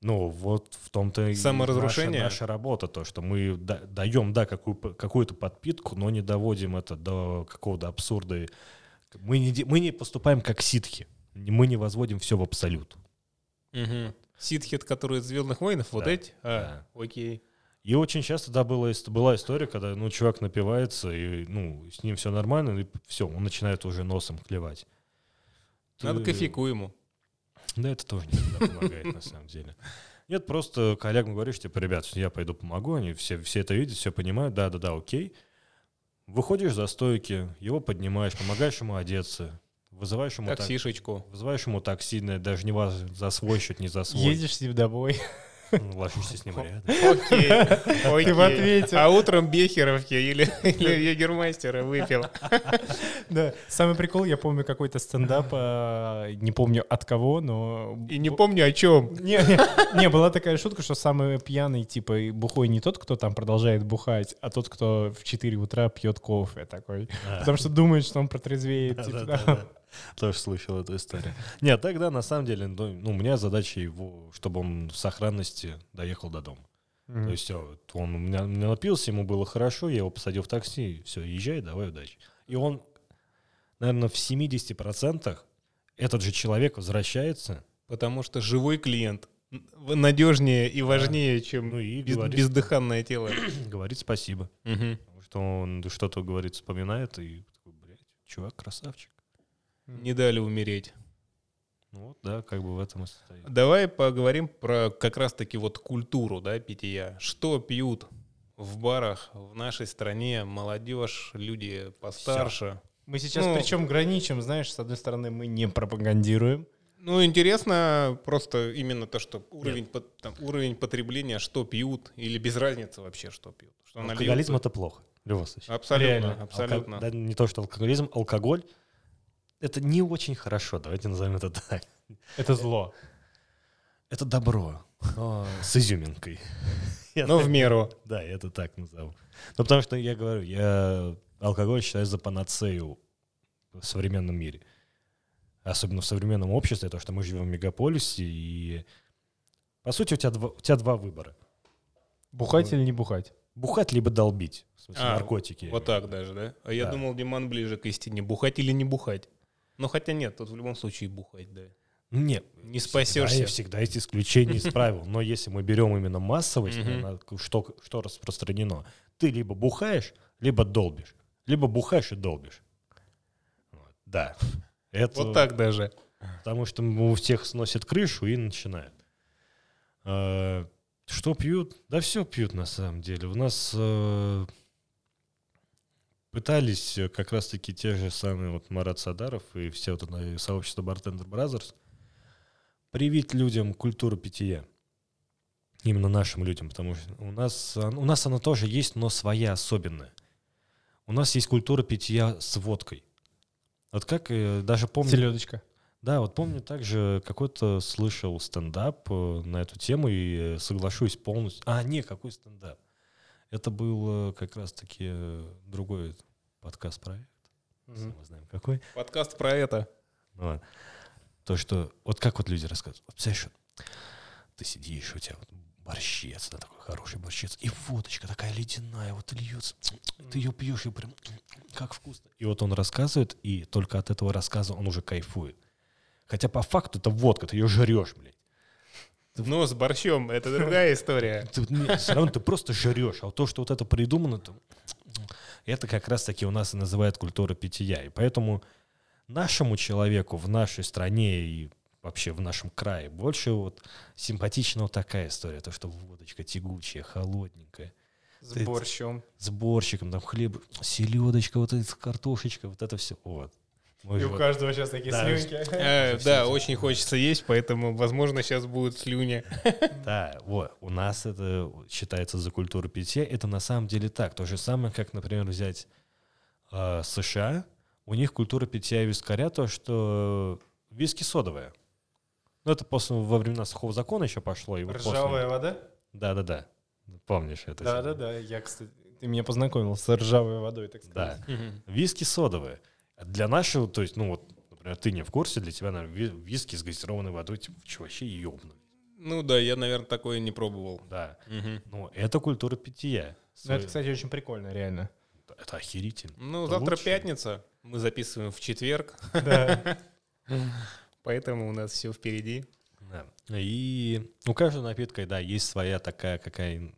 S2: Ну, вот в том-то и
S1: Саморазрушение?
S2: наша, наша работа, то, что мы да- даем, да, какую, какую-то подпитку, но не доводим это до какого-то абсурда. Мы не, мы не поступаем как ситхи. Мы не возводим все в абсолют.
S1: Угу. Ситхет, который из Звездных войнов, вот
S2: Да,
S1: эти? А, окей.
S2: И очень часто, да, была, была история, когда, ну, чувак напивается, и, ну, с ним все нормально, и все, он начинает уже носом клевать.
S1: Надо
S2: Ты-
S1: кофейку ему.
S2: Да, это тоже не всегда помогает, на самом деле. Нет, просто коллегам говоришь, типа, ребят, я пойду помогу, они все, все это видят, все понимают, да-да-да, окей. Выходишь за стойки, его поднимаешь, помогаешь ему одеться, вызываешь ему, так-
S1: Таксишечку.
S2: вызываешь ему такси, даже не вас за свой счет, не за свой.
S3: Едешь с ним домой.
S2: Ну, Ложишься с ним рядом.
S1: Окей. Окей.
S3: в ответе.
S1: А утром Бехеровки или, или Егермастера выпил.
S3: Да. Самый прикол, я помню какой-то стендап, а, не помню от кого, но...
S1: И не помню о чем.
S3: Не, не, не, была такая шутка, что самый пьяный, типа, и бухой не тот, кто там продолжает бухать, а тот, кто в 4 утра пьет кофе такой. Потому что думает, что он протрезвеет. типа, да.
S2: Да-да-да. Тоже слышал эту историю. Нет, тогда на самом деле, ну, ну, у меня задача его, чтобы он в сохранности доехал до дома. То
S3: Мгм.
S2: есть он у меня, напился, ему было хорошо, я его посадил в такси, все, езжай, давай, удачи. И он, наверное, в 70% этот же человек возвращается,
S1: Потому что живой клиент надежнее и важнее, чем
S2: ну и
S1: без-
S2: говорит,
S1: бездыханное тело.
S2: говорит спасибо. Потому что он что-то говорит, вспоминает, и такой, блядь, чувак красавчик.
S1: Не дали умереть.
S2: Ну вот, да, как бы в этом и состоит.
S1: Давай поговорим про как раз-таки вот культуру, да, питья. Что пьют в барах в нашей стране молодежь, люди постарше?
S3: Мы сейчас
S1: Ну,
S3: причем граничим, знаешь, с одной стороны, мы не пропагандируем.
S1: Ну, интересно просто именно то, что уровень, пот- там, уровень потребления, что пьют, или без разницы вообще, что пьют. Что нальют.
S2: Алкоголизм это плохо, в любом случае.
S1: Абсолютно,
S3: Реально.
S1: абсолютно.
S2: Алко- да, не то, что алкоголизм, алкоголь это не очень хорошо, давайте назовем это так.
S3: Это зло.
S2: Это добро, но с изюминкой.
S1: Но
S2: так-
S1: в меру.
S2: Да, я это так назову. Ну, потому что я говорю, я алкоголь считаю за панацею в современном мире. Особенно в современном обществе, то, что мы живем в мегаполисе, и по сути у тебя два, у тебя два выбора.
S3: Бухать или не бухать?
S2: Бухать либо долбить, в смысле
S1: А,
S2: наркотики.
S1: Вот так даже, да? А я
S2: Да.
S1: думал, Диман ближе к истине. Бухать или не бухать? Ну, хотя нет, тут в любом случае бухать, да.
S2: Нет,
S1: Не
S2: Всегда,
S1: спасешься.
S2: всегда есть исключения из правил. Но если мы берем именно массовость, наверное, что, что распространено, ты либо бухаешь, либо долбишь. Либо бухаешь и долбишь. Вот, Да. Это,
S1: Вот так даже.
S2: Потому что у всех сносит крышу и начинают. А, Что пьют? Да все пьют на самом деле. У нас э, пытались э, как раз-таки те же самые вот Марат Садаров и все вот это сообщество Bartender Brothers привить людям культуру питья. Именно нашим людям, потому что у нас, у нас она тоже есть, но своя особенная. У нас есть культура питья с водкой. Вот как э, даже помню...
S3: Селедочка.
S2: Да, вот помню также какой-то слышал стендап э, на эту тему и соглашусь полностью. А, не, какой стендап? Это был э, как раз-таки э, другой подкаст-проект. Все мы знаем какой.
S1: Подкаст про это.
S2: Ну ладно. То, что... Вот как вот люди рассказывают. Вот, представляешь, ты сидишь, у тебя вот борщец, да, такой хороший борщец, и водочка такая ледяная, вот льется. Ты ее пьешь, и прям как вкусно. И вот он рассказывает, и только от этого рассказа он уже кайфует. Хотя по факту это водка, ты ее жрешь, блядь.
S1: Ну, с борщом, это другая история.
S2: Ты, нет, все равно ты просто жрешь. А то, что вот это придумано, то это как раз-таки у нас и называют культура питья. И поэтому нашему человеку в нашей стране и вообще в нашем крае больше вот симпатична вот такая история. То, что водочка тягучая, холодненькая.
S3: С
S2: Ты-
S3: борщом.
S2: с борщиком, там хлеб, селедочка, вот эта картошечка, вот это все. Вот. Мы
S3: И
S2: же
S3: у каждого сейчас такие
S2: Да,
S3: слюнки.
S1: Э, Да, очень хочется есть, поэтому, возможно, сейчас будут слюни.
S2: Да, вот, у нас это считается за культуру питья. Это на самом деле так. То же самое, как, например, взять э, США. У них культура питья вискаря то, что виски содовая. Ну, это после, во времена сухого закона еще пошло. И вот после-
S3: Ржавая вода?
S2: Да-да-да. Помнишь это?
S3: Да-да-да. Я, кстати, ты меня познакомил с ржавой водой, так сказать.
S2: Да. Виски содовые. Для нашего, то есть, ну вот, например, ты не в курсе, для тебя, наверное, ви- виски с газированной водой, типа, что, вообще ёбнули.
S1: Ну да, я, наверное, такое не пробовал.
S2: Да.
S1: Мгм.
S2: Ну, это культура питья.
S3: Ну, это, кстати, очень прикольно, реально.
S2: Это охерительно.
S1: Ну,
S2: Это
S1: завтра
S2: лучше.
S1: пятница, мы записываем в четверг,
S3: Да.
S1: поэтому у нас все впереди.
S2: Да. И у каждого напитка, да, есть своя такая, какая,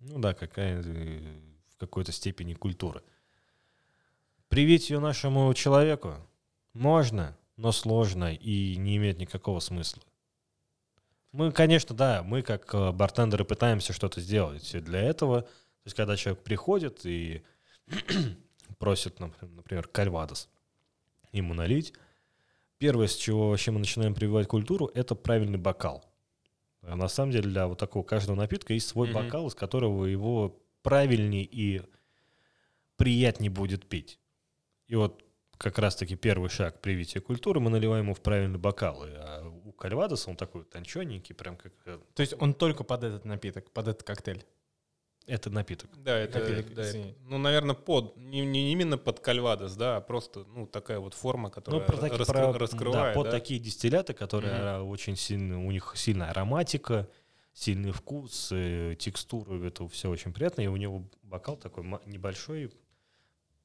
S2: ну да, какая э, в какой-то степени культура. Привить ее нашему человеку можно, но сложно и не имеет никакого смысла. Мы, конечно, да, мы как э, бартендеры пытаемся что-то сделать для этого. То есть, когда человек приходит и просит, например, кальвадос ему налить, Первое, с чего вообще мы начинаем прививать культуру, это правильный бокал. А на самом деле для вот такого каждого напитка есть свой
S1: Мгм.
S2: бокал, из которого его правильнее и приятнее будет пить. И вот как раз-таки первый шаг привития культуры, мы наливаем его в правильный бокал. И, а у Кальвадоса он такой тончененький, прям как э,
S3: То есть он только под этот напиток, под этот коктейль.
S2: это напиток.
S1: Да, это,
S3: Напиток,
S1: да,
S3: извини.
S1: ну, наверное, под, не, не именно под кальвадос, да, а просто, ну, такая вот форма,
S2: Ну,
S1: которая
S2: про таки-
S1: раскры-
S2: про-
S1: раскрывает,
S2: да, под
S1: да.
S2: такие дистилляты, которые а, очень сильно, у них сильная ароматика, сильный вкус, э, текстура, это все очень приятно. И у него бокал такой небольшой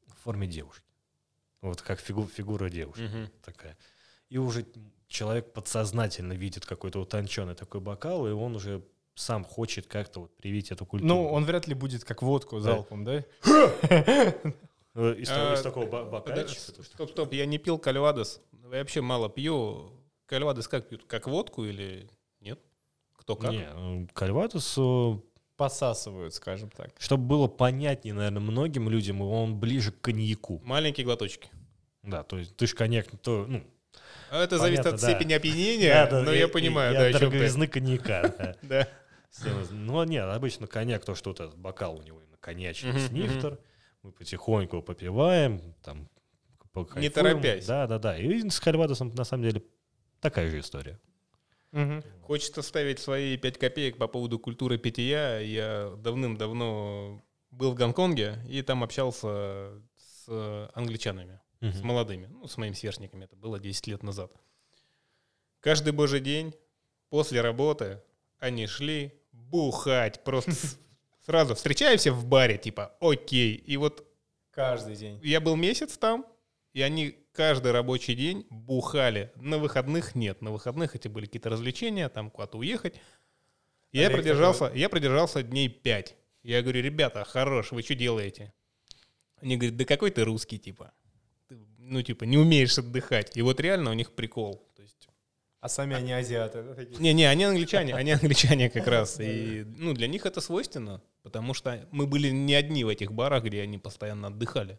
S2: в форме девушки. Вот как фигу- фигура девушки
S1: Мгм.
S2: такая. И уже человек подсознательно видит какой-то утонченный такой бокал, и он уже сам хочет как-то вот привить эту культуру.
S3: Ну, он вряд ли будет как водку залпом, да?
S2: Э, Из,
S1: А,
S2: такого бокальчика.
S1: Стоп, стоп, я не пил кальвадос. Я вообще мало пью. Кальвадос как пьют? Как водку или нет? Кто как?
S2: Не, э, Кальвадос э,
S3: Посасывают, скажем так.
S2: Чтобы было понятнее, наверное, многим людям, он ближе к коньяку.
S1: Маленькие глоточки.
S2: Да, то есть ты же коньяк, то, ну,
S1: А это
S2: Понятно,
S1: зависит от
S2: да.
S1: степени опьянения,
S2: да, да,
S1: но
S2: и-
S1: я
S2: и-
S1: понимаю,
S2: и
S1: да,
S2: от дороговизны коньяка. да. Ну, нет, обычно коньяк, то, что вот этот бокал у него именно коньячный снифтер, мы потихоньку попиваем, там.
S1: Не торопясь.
S2: Да, да, да. И с Кальвадосом, на самом деле, такая же история.
S3: Мгм.
S1: Хочется ставить свои 5 копеек по поводу культуры питья. Я давным-давно был в Гонконге и там общался с англичанами, с
S2: Мгм.
S1: молодыми, ну, с моими сверстниками. Это было 10 лет назад. Каждый божий день после работы они шли бухать. Просто с- сразу встречаемся в баре, типа, окей. И вот
S3: Каждый день.
S1: я был месяц там, и они каждый рабочий день бухали. На выходных нет. На выходных эти были какие-то развлечения, там куда-то уехать. Я
S3: Олег,
S1: продержался, я продержался дней пять. Я говорю, ребята, хорош, вы что делаете? Они говорят, да какой ты русский, типа. Ты, ну, типа, не умеешь отдыхать. И вот реально у них прикол. То есть,
S3: А сами они азиаты. да,
S1: не-не, они англичане, они англичане как раз. И, ну, для них это свойственно, потому что мы были не одни в этих барах, где они постоянно отдыхали.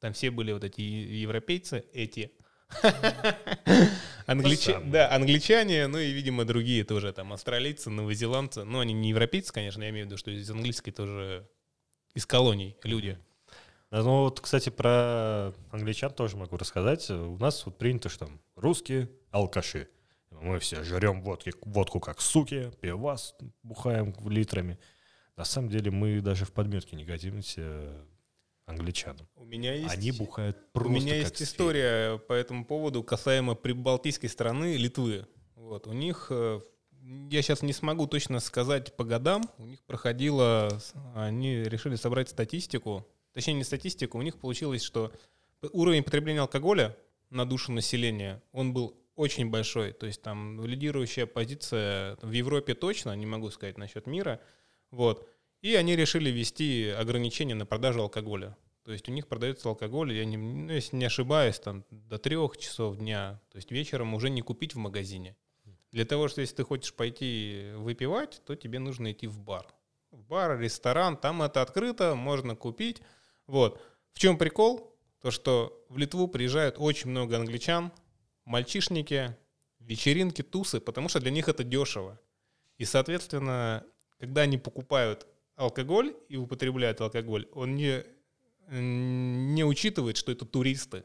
S1: Там все были вот эти европейцы, эти. Англича-
S2: самое.
S1: Да, англичане, ну и, видимо, другие тоже, там, австралийцы, новозеландцы. Ну, они не европейцы, конечно, я имею в виду, что из английской тоже из колоний люди.
S2: Да, Ну вот, кстати, про англичан тоже могу рассказать. У нас вот принято, что там русские алкаши. Мы все жрем водки, водку как суки, пивас бухаем литрами. На самом деле мы даже в подметке не годимся англичанам.
S1: У меня есть...
S2: Они бухают
S1: У
S2: просто
S1: меня
S2: как
S1: есть
S2: свиньи.
S1: история по этому поводу касаемо прибалтийской страны Литвы. Вот, у них, э, я сейчас не смогу точно сказать по годам, у них проходило, они решили собрать статистику, точнее не статистику, у них получилось, что уровень потребления алкоголя на душу населения, он был очень большой. То есть там лидирующая позиция в Европе точно, не могу сказать насчет мира. Вот. И они решили ввести ограничения на продажу алкоголя. То есть у них продается алкоголь, я не, ну, если не ошибаюсь, там до трех часов дня. То есть вечером уже не купить в магазине. Для того, что если ты хочешь пойти выпивать, то тебе нужно идти в бар. в бар, ресторан, там это открыто, можно купить. Вот. В чем прикол? То, что в Литву приезжают очень много англичан, мальчишники, вечеринки, тусы, потому что для них это дешево. И, соответственно, когда они покупают алкоголь и употребляют алкоголь, он не, не учитывает, что это туристы.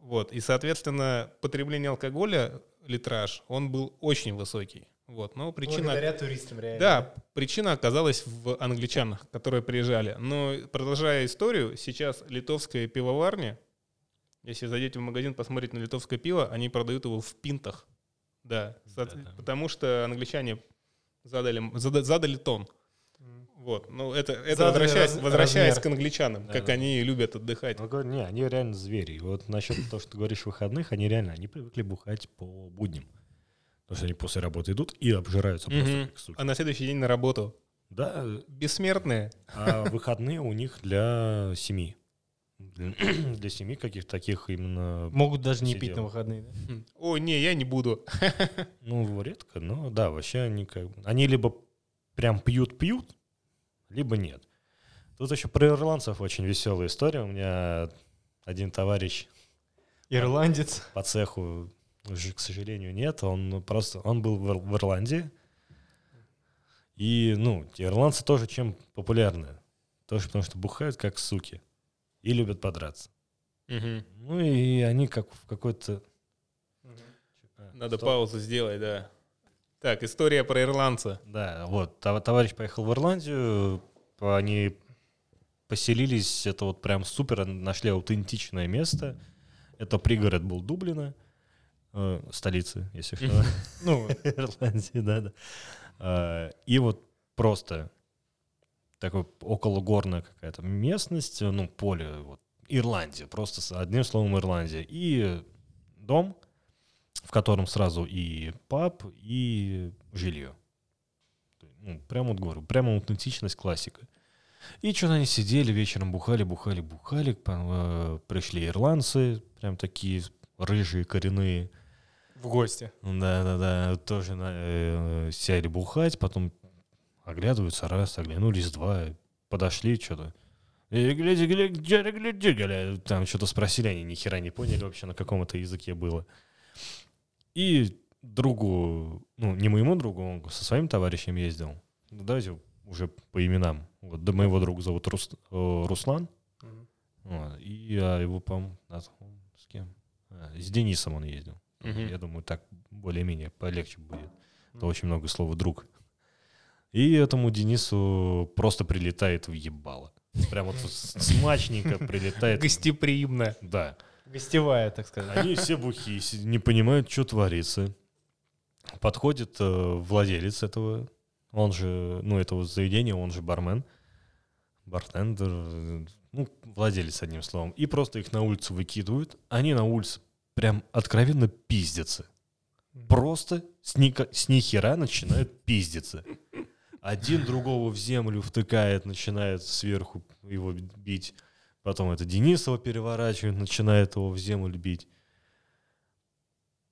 S1: Вот. И, соответственно, потребление алкоголя, литраж, он был очень высокий. Вот, но причина...
S4: Благодаря туристам, реально.
S1: Да, причина оказалась в англичанах, которые приезжали. Но продолжая историю, сейчас литовская пивоварня, если зайдете в магазин посмотреть на литовское пиво, они продают его в пинтах. Да, со-
S2: Да-да.
S1: потому что англичане задали, зада- задали тон. Вот, ну это, это
S4: Задали
S1: возвращаясь,
S4: раз-
S1: возвращаясь
S4: размер.
S1: к англичанам,
S2: Да,
S1: как
S2: да.
S1: они любят отдыхать.
S2: Ну, не, они реально звери. И Вот насчет того, что ты говоришь выходных, они реально, они привыкли бухать по будням. Потому что они после работы идут и обжираются просто как суки.
S1: А на следующий день на работу.
S2: Да,
S1: Бессмертные.
S2: а выходные у них для семьи. Для, семьи каких-то таких именно,
S3: Могут даже не пить на выходные, да?
S1: Хм. Ой, не, я не буду.
S2: ну, редко, но да, вообще они как бы- они либо прям пьют-пьют, либо нет. Тут еще про ирландцев очень веселая история. У меня один товарищ
S3: Ирландец.
S2: по цеху уже, к сожалению, нет. Он просто он был в, Ир- в Ирландии. И, ну, те ирландцы тоже чем популярны? Тоже потому что бухают как суки. И любят подраться.
S1: Мгм.
S2: Ну и они как в какой-то...
S1: Надо
S2: что?
S1: паузу сделать, да. Так, история про ирландца.
S2: Да, вот, тов- товарищ поехал в Ирландию, они поселились, это вот прям супер, нашли аутентичное место. Это пригород был Дублина, э, столицы, если что.
S3: Ну,
S2: Ирландии, да, да. А, И вот просто такой окологорная какая-то местность, ну, поле, вот, Ирландия, просто одним словом Ирландия. И дом, в котором сразу и паб, и жилье. Ну, прямо вот говорю, прямо аутентичность, классика. И что-то они сидели вечером, бухали, бухали, бухали. э, Пришли ирландцы, прям такие рыжие, коренные.
S3: в гости.
S2: Да, да, да, тоже на- э, сели бухать, потом оглядываются раз, оглянулись два, подошли что-то. «Э, гляди, гляди, гляди, гляди, гляди». Там что-то спросили, они ни хера не поняли вообще, на каком это языке было. И другу, ну, не моему другу, он со своим товарищем ездил. Ну, давайте уже по именам. Вот, да, моего друга зовут Рус- э, Руслан. Вот, и а, его, по-моему, с кем? А, с Денисом он ездил.
S1: Мгм.
S2: Я думаю, так более-менее полегче будет. Это очень много слова «друг». И этому Денису просто прилетает в ебало. Прям вот смачненько прилетает.
S1: Гостеприимно.
S2: Да.
S3: Гостевая, так сказать.
S2: Они все бухи, не понимают, что творится. Подходит э, владелец этого, он же, ну, этого заведения, он же бармен, бартендер, ну, владелец, одним словом. И просто их на улицу выкидывают. Они на улице прям откровенно пиздятся. Просто с, ника- с нихера начинают пиздиться. Один другого в землю втыкает, начинает сверху его бить. Потом это Денисова переворачивает, начинает его в землю бить.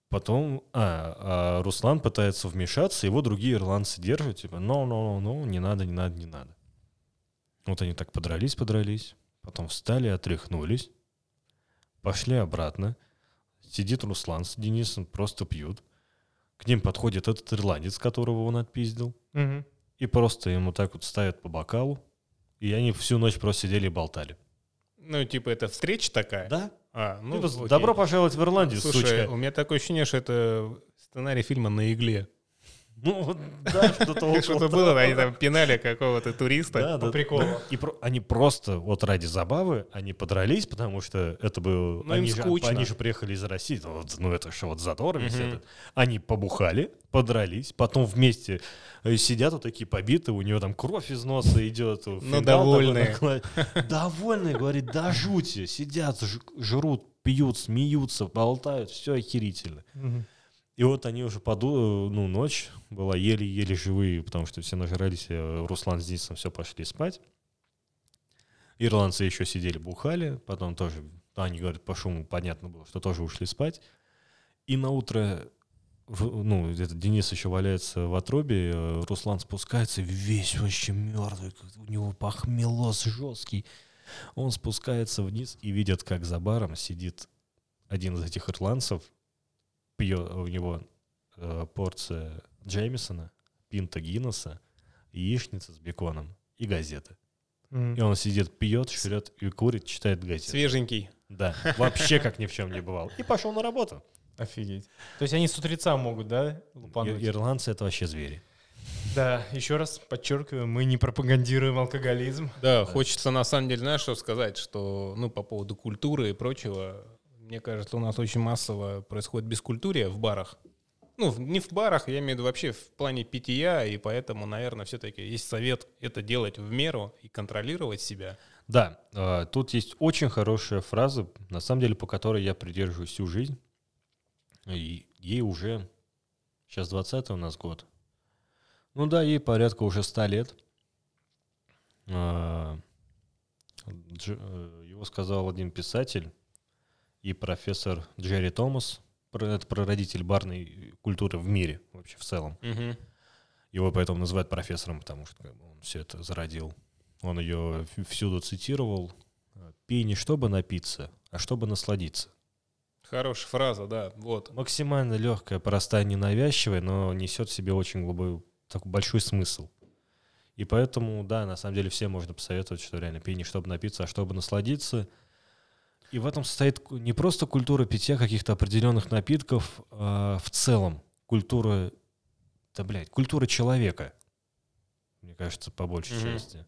S2: Потом, а, а Руслан пытается вмешаться, его другие ирландцы держат, типа, ну, ну, ну, не надо, не надо, не надо. Вот они так подрались, подрались, потом встали, отряхнулись, пошли обратно. Сидит Руслан с Денисом, просто пьют. К ним подходит этот ирландец, которого он отпиздил,
S3: Мгм.
S2: и просто ему так вот ставят по бокалу, и они всю ночь просто сидели и болтали.
S1: Ну, типа, это встреча такая?
S2: Да?
S1: А, ну,
S2: Типа. Добро пожаловать в Ирландию,
S1: Слушай,
S2: сучка.
S1: у меня такое ощущение, что это сценарий фильма «На игле».
S2: Ну, вот, да, что-то около
S1: Что-то было, они там пинали какого-то туриста.
S2: Да,
S3: По
S2: да.
S3: приколу.
S2: И про- они просто вот ради забавы, они подрались, потому что это был...
S1: Ну, им
S2: они, же,
S1: скучно.
S2: они же приехали из России, ну, вот, ну это что, вот задор весь этот. Они побухали, подрались, потом вместе э, сидят вот такие побитые, у него там кровь из носа идет.
S1: Ну, довольные.
S2: Довольные, говорит, да жути, сидят, жрут, пьют, смеются, болтают, все охерительно.
S3: Мгм.
S2: И вот они уже поду, ну, ночь была еле-еле живые, потому что все нажрались, э, Руслан с Денисом все пошли спать. Ирландцы еще сидели, бухали, потом тоже, они говорят, по шуму понятно было, что тоже ушли спать. И на утро ну, этот Денис еще валяется в отрубе, э, Руслан спускается, весь вообще мертвый, у него похмелоз жесткий. Он спускается вниз и видит, как за баром сидит один из этих ирландцев, пьет у него э, порция Джеймисона, пинта Гиннесса, яичница с беконом и газеты.
S3: М.
S2: И он сидит, пьет, жрет и курит, читает газеты.
S1: Свеженький.
S2: Да, вообще как ни в чем не бывал. И пошел на работу.
S3: Офигеть. То есть они с утреца могут, да, лупануть?
S2: И- Ирландцы это вообще звери.
S3: Да, еще раз подчеркиваю, мы не пропагандируем алкоголизм.
S1: Да, хочется на самом деле, знаешь, что сказать, что, ну, по поводу культуры и прочего, мне кажется, у нас очень массово происходит бескультурие в барах. Ну, не в барах, я имею в виду вообще в плане питья, и поэтому, наверное, все-таки есть совет это делать в меру и контролировать себя.
S2: Да, э, тут есть очень хорошая фраза, на самом деле, по которой я придерживаюсь всю жизнь. И ей уже, сейчас 20 у нас год. Ну да, ей порядка уже 100 лет. А, э, Его сказал один писатель и профессор Джерри Томас, это прародитель барной культуры в мире вообще в целом.
S1: Мгм.
S2: Его поэтому называют профессором, потому что как бы, он все это зародил. Он ее всюду цитировал. «Пей не чтобы напиться, а чтобы насладиться».
S1: Хорошая фраза, да, вот.
S2: Максимально легкая, простая, ненавязчивая, но несет в себе очень глубокий, такой большой смысл. И поэтому, да, на самом деле всем можно посоветовать, что реально пей не чтобы напиться, а чтобы насладиться. И в этом состоит не просто культура питья каких-то определенных напитков, а в целом культура, да, блядь, культура человека, мне кажется, по большей
S1: Мгм.
S2: части.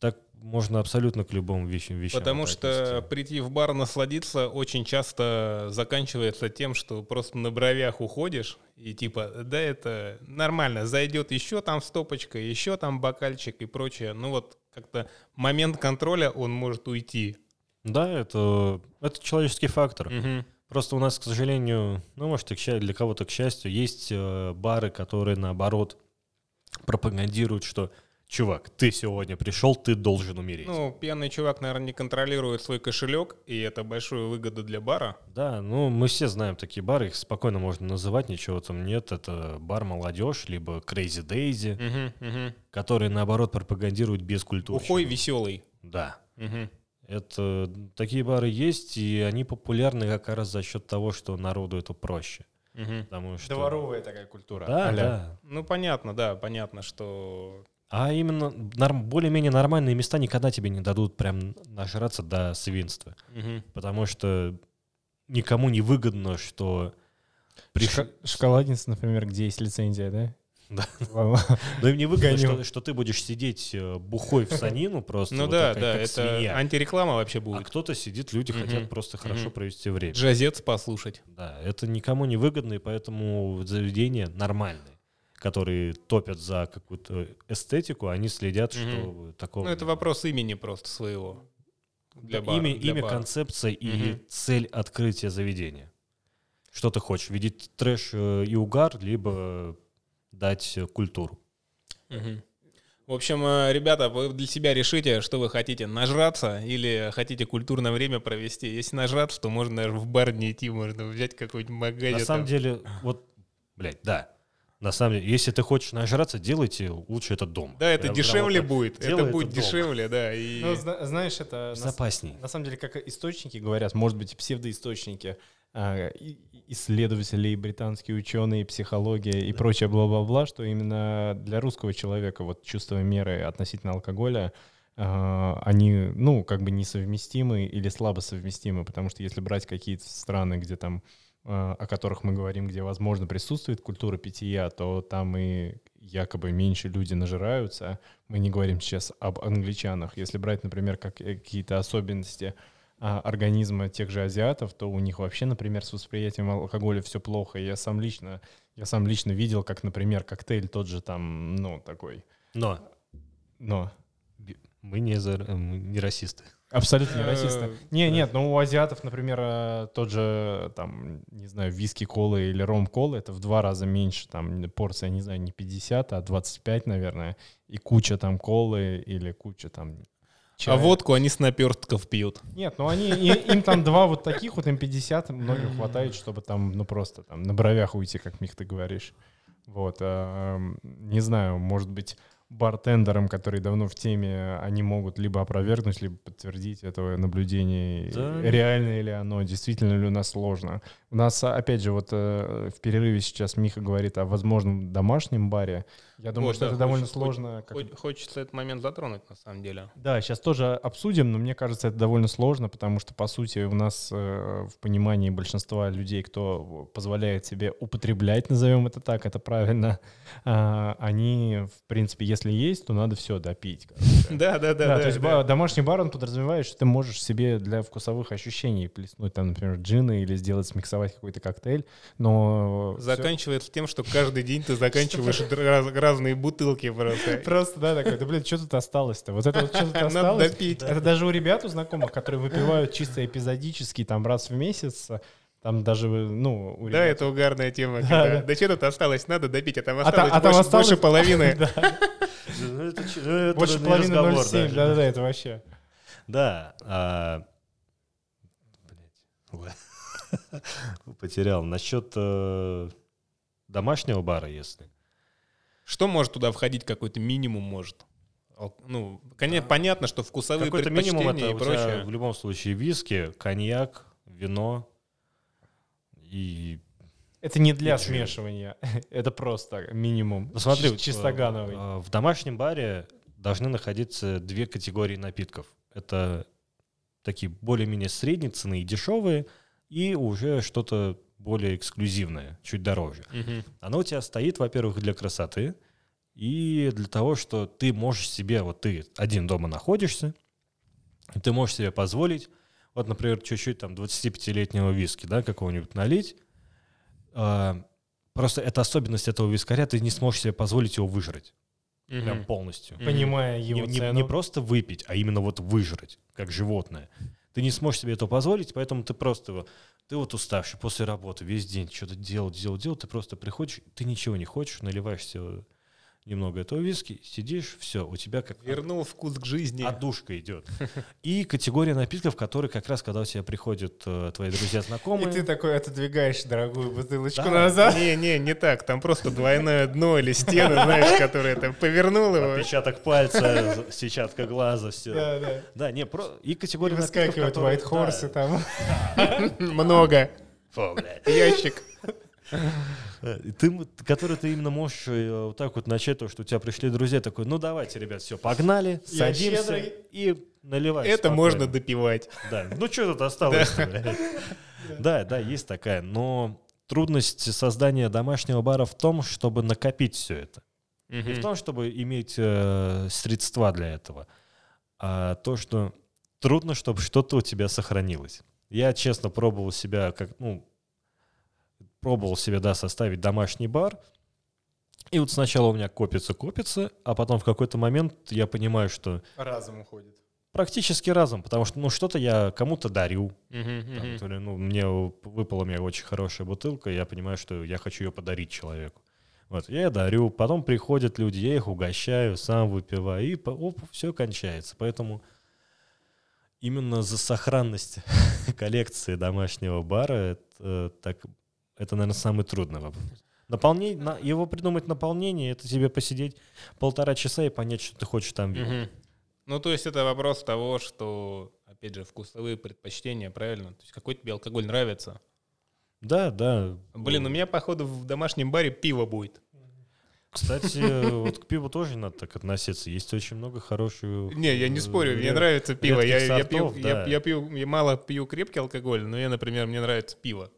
S2: Так можно абсолютно к любым вещам. вещам
S1: Потому что прийти в бар насладиться очень часто заканчивается тем, что просто на бровях уходишь и типа, да это нормально, зайдет еще там стопочка, еще там бокальчик и прочее. Ну вот как-то момент контроля, он может уйти.
S2: Да, это, это человеческий фактор.
S1: Мгм.
S2: Просто у нас, к сожалению, ну, может, для кого-то, к счастью, есть э, бары, которые, наоборот, пропагандируют, что, чувак, ты сегодня пришел, ты должен умереть.
S1: Ну, пьяный чувак, наверное, не контролирует свой кошелек, и это большая выгода для бара.
S2: Да, ну, мы все знаем такие бары, их спокойно можно называть, ничего там нет. Это бар «Молодежь», либо «Crazy Daisy»,
S1: Мгм, мгм.
S2: которые, наоборот, пропагандируют бескультурщину.
S1: Ухой веселый.
S2: Да.
S1: Мгм.
S2: Это такие бары есть, и они популярны как раз за счет того, что народу это проще.
S1: Мгм.
S2: Потому что...
S3: Дворовая такая культура.
S2: Да,
S3: а-ля.
S2: да.
S1: Ну, понятно, да, понятно, что
S2: А именно норм- более-менее нормальные места никогда тебе не дадут прям нажраться до свинства.
S1: Мгм.
S2: Потому что никому не выгодно, что... приш-
S3: Шоколадница, например, где есть лицензия, да?
S2: Да.
S3: Ладно.
S2: Но им не выгодно,
S3: Гоню.
S2: что, ты будешь сидеть э, бухой в санину просто.
S1: Ну да, да, это антиреклама вообще
S2: А
S1: будет.
S2: кто-то сидит, люди хотят просто хорошо провести время.
S1: Джазец послушать.
S2: Да, это никому не выгодно, и поэтому заведения нормальные, которые топят за какую-то эстетику, они следят, что такого...
S1: Ну, это вопрос имени просто своего. Для бара,
S2: имя,
S1: для
S2: имя
S1: бара.
S2: концепция и
S1: Мгм.
S2: цель открытия заведения. Что ты хочешь? Видеть трэш э, и угар, либо дать э, культуру.
S1: Мгм. В общем, э, ребята, вы для себя решите, что вы хотите, нажраться или хотите культурное время провести. Если нажраться, то можно даже в бар не идти, можно взять какой-нибудь магазин.
S2: На самом деле, вот, блядь, да. На самом деле, если ты хочешь нажраться, делайте лучше это дома.
S1: Да, это
S2: Прям-
S1: дешевле будет. Это будет
S2: дома.
S1: дешевле, да. И...
S3: Ну, зна- знаешь, это на с-
S2: Безопасней.
S3: на самом деле, как источники говорят, может быть, псевдоисточники, а, и исследователи, и британские ученые, и психология и прочее бла-бла-бла, что именно для русского человека вот чувство меры относительно алкоголя а, они, ну, как бы несовместимы или слабо совместимы, потому что если брать какие-то страны, где там, а, о которых мы говорим, где, возможно, присутствует культура питья, то там и якобы меньше люди нажираются. Мы не говорим сейчас об англичанах. Если брать, например, как, э, какие-то особенности организма тех же азиатов, то у них вообще, например, с восприятием алкоголя все плохо. Я сам лично, я сам лично видел, как, например, коктейль тот же там, ну, такой,
S2: Но
S3: но
S2: мы не, за, э, мы не расисты.
S3: абсолютно не
S1: Э,
S3: расисты. Не, нет, ну у азиатов, например, э, тот же, там, не знаю, виски колы или ром колы, это в два раза меньше, там, порция, не знаю, не 50, а 25, наверное, и куча там колы или куча там чая.
S1: А водку они с наперстков пьют.
S3: Нет, ну они, и- им там два вот таких, вот им 50, многим хватает, чтобы там, ну просто там на бровях уйти, как Мих, ты говоришь. Вот, а, не знаю, может быть, бартендерам, которые давно в теме, они могут либо опровергнуть, либо подтвердить это наблюдение,
S2: Да.
S3: реально ли оно, действительно ли у нас сложно. У нас, а, опять же, вот э, в перерыве сейчас Миха говорит о возможном домашнем баре. Я думаю,
S1: Вот,
S3: что
S1: да,
S3: это довольно
S1: хочется-
S3: сложно. как-
S1: Хо- Хочется этот момент затронуть, на самом деле.
S3: да, сейчас тоже обсудим, но мне кажется, это довольно сложно, потому что, по сути, у нас э, в понимании большинства людей, кто позволяет себе употреблять, назовем это так, это правильно, а, они, в принципе, если есть, то надо все допить.
S1: Да, да, да.
S3: Да, то есть домашний бар, он подразумевает, что ты можешь себе для вкусовых ощущений плеснуть там, например, джины или сделать, смиксовать какой-то коктейль, но...
S1: Заканчивается тем, что каждый день ты заканчиваешь раз- разные бутылки просто.
S3: Просто, да, такой, да, блин, что тут осталось-то? Вот это вот что тут
S1: Надо
S3: осталось?
S1: допить.
S3: Это даже у ребят, у знакомых, которые выпивают чисто эпизодически, там, раз в месяц, там даже, ну, у
S1: Да,
S3: ребят...
S1: это угарная тема.
S3: Да,
S1: когда,
S3: да.
S1: Да что тут осталось, надо допить, а там
S3: А та-
S1: осталось
S3: а там
S1: больше
S3: осталось-
S1: больше половины.
S3: Да, Больше половины
S2: разговор
S3: 0,7,
S2: даже.
S3: да-да-да, это вообще...
S2: Да. а, блядь, ла- Потерял. Насчет э, домашнего бара, если.
S1: Что может туда входить? Какой-то минимум может? Ну, конечно, понятно, что вкусовые
S2: Какой-то минимум
S1: предпочтения
S2: это
S1: и прочее.
S2: в любом случае виски, коньяк, вино и...
S3: Это не для
S2: И
S3: смешивания, это просто минимум.
S2: Ну, смотри,
S3: Чи- чистогановый.
S2: э, э, в домашнем баре должны находиться две категории напитков. Это такие более-менее средние цены и дешевые, и уже что-то более эксклюзивное, чуть дороже.
S1: Мгм.
S2: Оно у тебя стоит, во-первых, для красоты и для того, что ты можешь себе, вот ты один дома находишься, и ты можешь себе позволить, вот, например, чуть-чуть там 25-летнего виски, да, какого-нибудь налить. А, просто это особенность этого вискаря, ты не сможешь себе позволить его выжрать прям
S1: Мгм.
S2: полностью.
S3: Понимая
S2: Не,
S3: его
S2: не-
S3: цену.
S2: не просто выпить, а именно вот выжрать, как животное. Ты не сможешь себе этого позволить, поэтому ты просто его, ты вот уставший после работы, весь день что-то делал, делал, делал, ты просто приходишь, ты ничего не хочешь, наливаешь себе немного этого виски, сидишь, все, у тебя как
S1: Вернул вкус к жизни.
S2: отдушка идет. И категория напитков, которые как раз, когда у тебя приходят э, твои друзья, знакомые,
S3: И ты такой отодвигаешь дорогую бутылочку
S2: Да.
S3: назад.
S1: Не, не, не так. Там просто двойное дно или стены, знаешь, которые там повернул его.
S2: отпечаток пальца, сетчатка глаза, все.
S3: Да, да.
S2: Да, не, про... и
S3: И
S2: категория напитков,
S3: выскакивают
S2: которые-
S3: White Horse
S2: да.
S3: там.
S1: Много.
S2: Фу, блядь.
S1: Ящик.
S2: И Ты, который ты именно можешь э, вот так вот начать, то, что у тебя пришли друзья, такой, ну давайте, ребят, все, погнали,
S3: Я
S2: садимся
S3: щедрый.
S2: и наливай.
S1: Это
S2: спокойно.
S1: можно допивать.
S2: Да, ну что тут осталось Да, да, есть такая, но трудность создания домашнего бара в том, чтобы накопить все это. Не в том, чтобы иметь э, средства для этого, а то, что трудно, чтобы что-то у тебя сохранилось. Я честно пробовал себя, как, ну, пробовал себе, да, составить домашний бар. И вот сначала у меня копится, копится, а потом в какой-то момент я понимаю, что
S3: Разум уходит.
S2: практически разом, потому что, ну, что-то я кому-то дарю.
S1: Мгм,
S2: Там,
S1: мгм.
S2: то ли, ну, мне выпала мне очень хорошая бутылка, и я понимаю, что я хочу ее подарить человеку. Вот, я дарю, потом приходят люди, я их угощаю, сам выпиваю, и все кончается. Поэтому именно за сохранность коллекции домашнего бара это, так, это, наверное, самый трудный вопрос. Наполнение, на, его придумать наполнение, это тебе посидеть полтора часа и понять, что ты хочешь там видеть.
S1: Мгм. Ну, то есть это вопрос того, что, опять же, вкусовые предпочтения, правильно? То есть какой тебе алкоголь нравится?
S2: Да, да.
S1: Блин, у меня, походу, в домашнем баре пиво будет.
S2: Кстати, вот к пиву тоже надо так относиться. Есть очень много хороших...
S1: Не, я не спорю, мне
S2: э,
S1: нравится пиво. Я, пью, я пью, я мало пью крепкий алкоголь, но я, например, мне нравится пиво.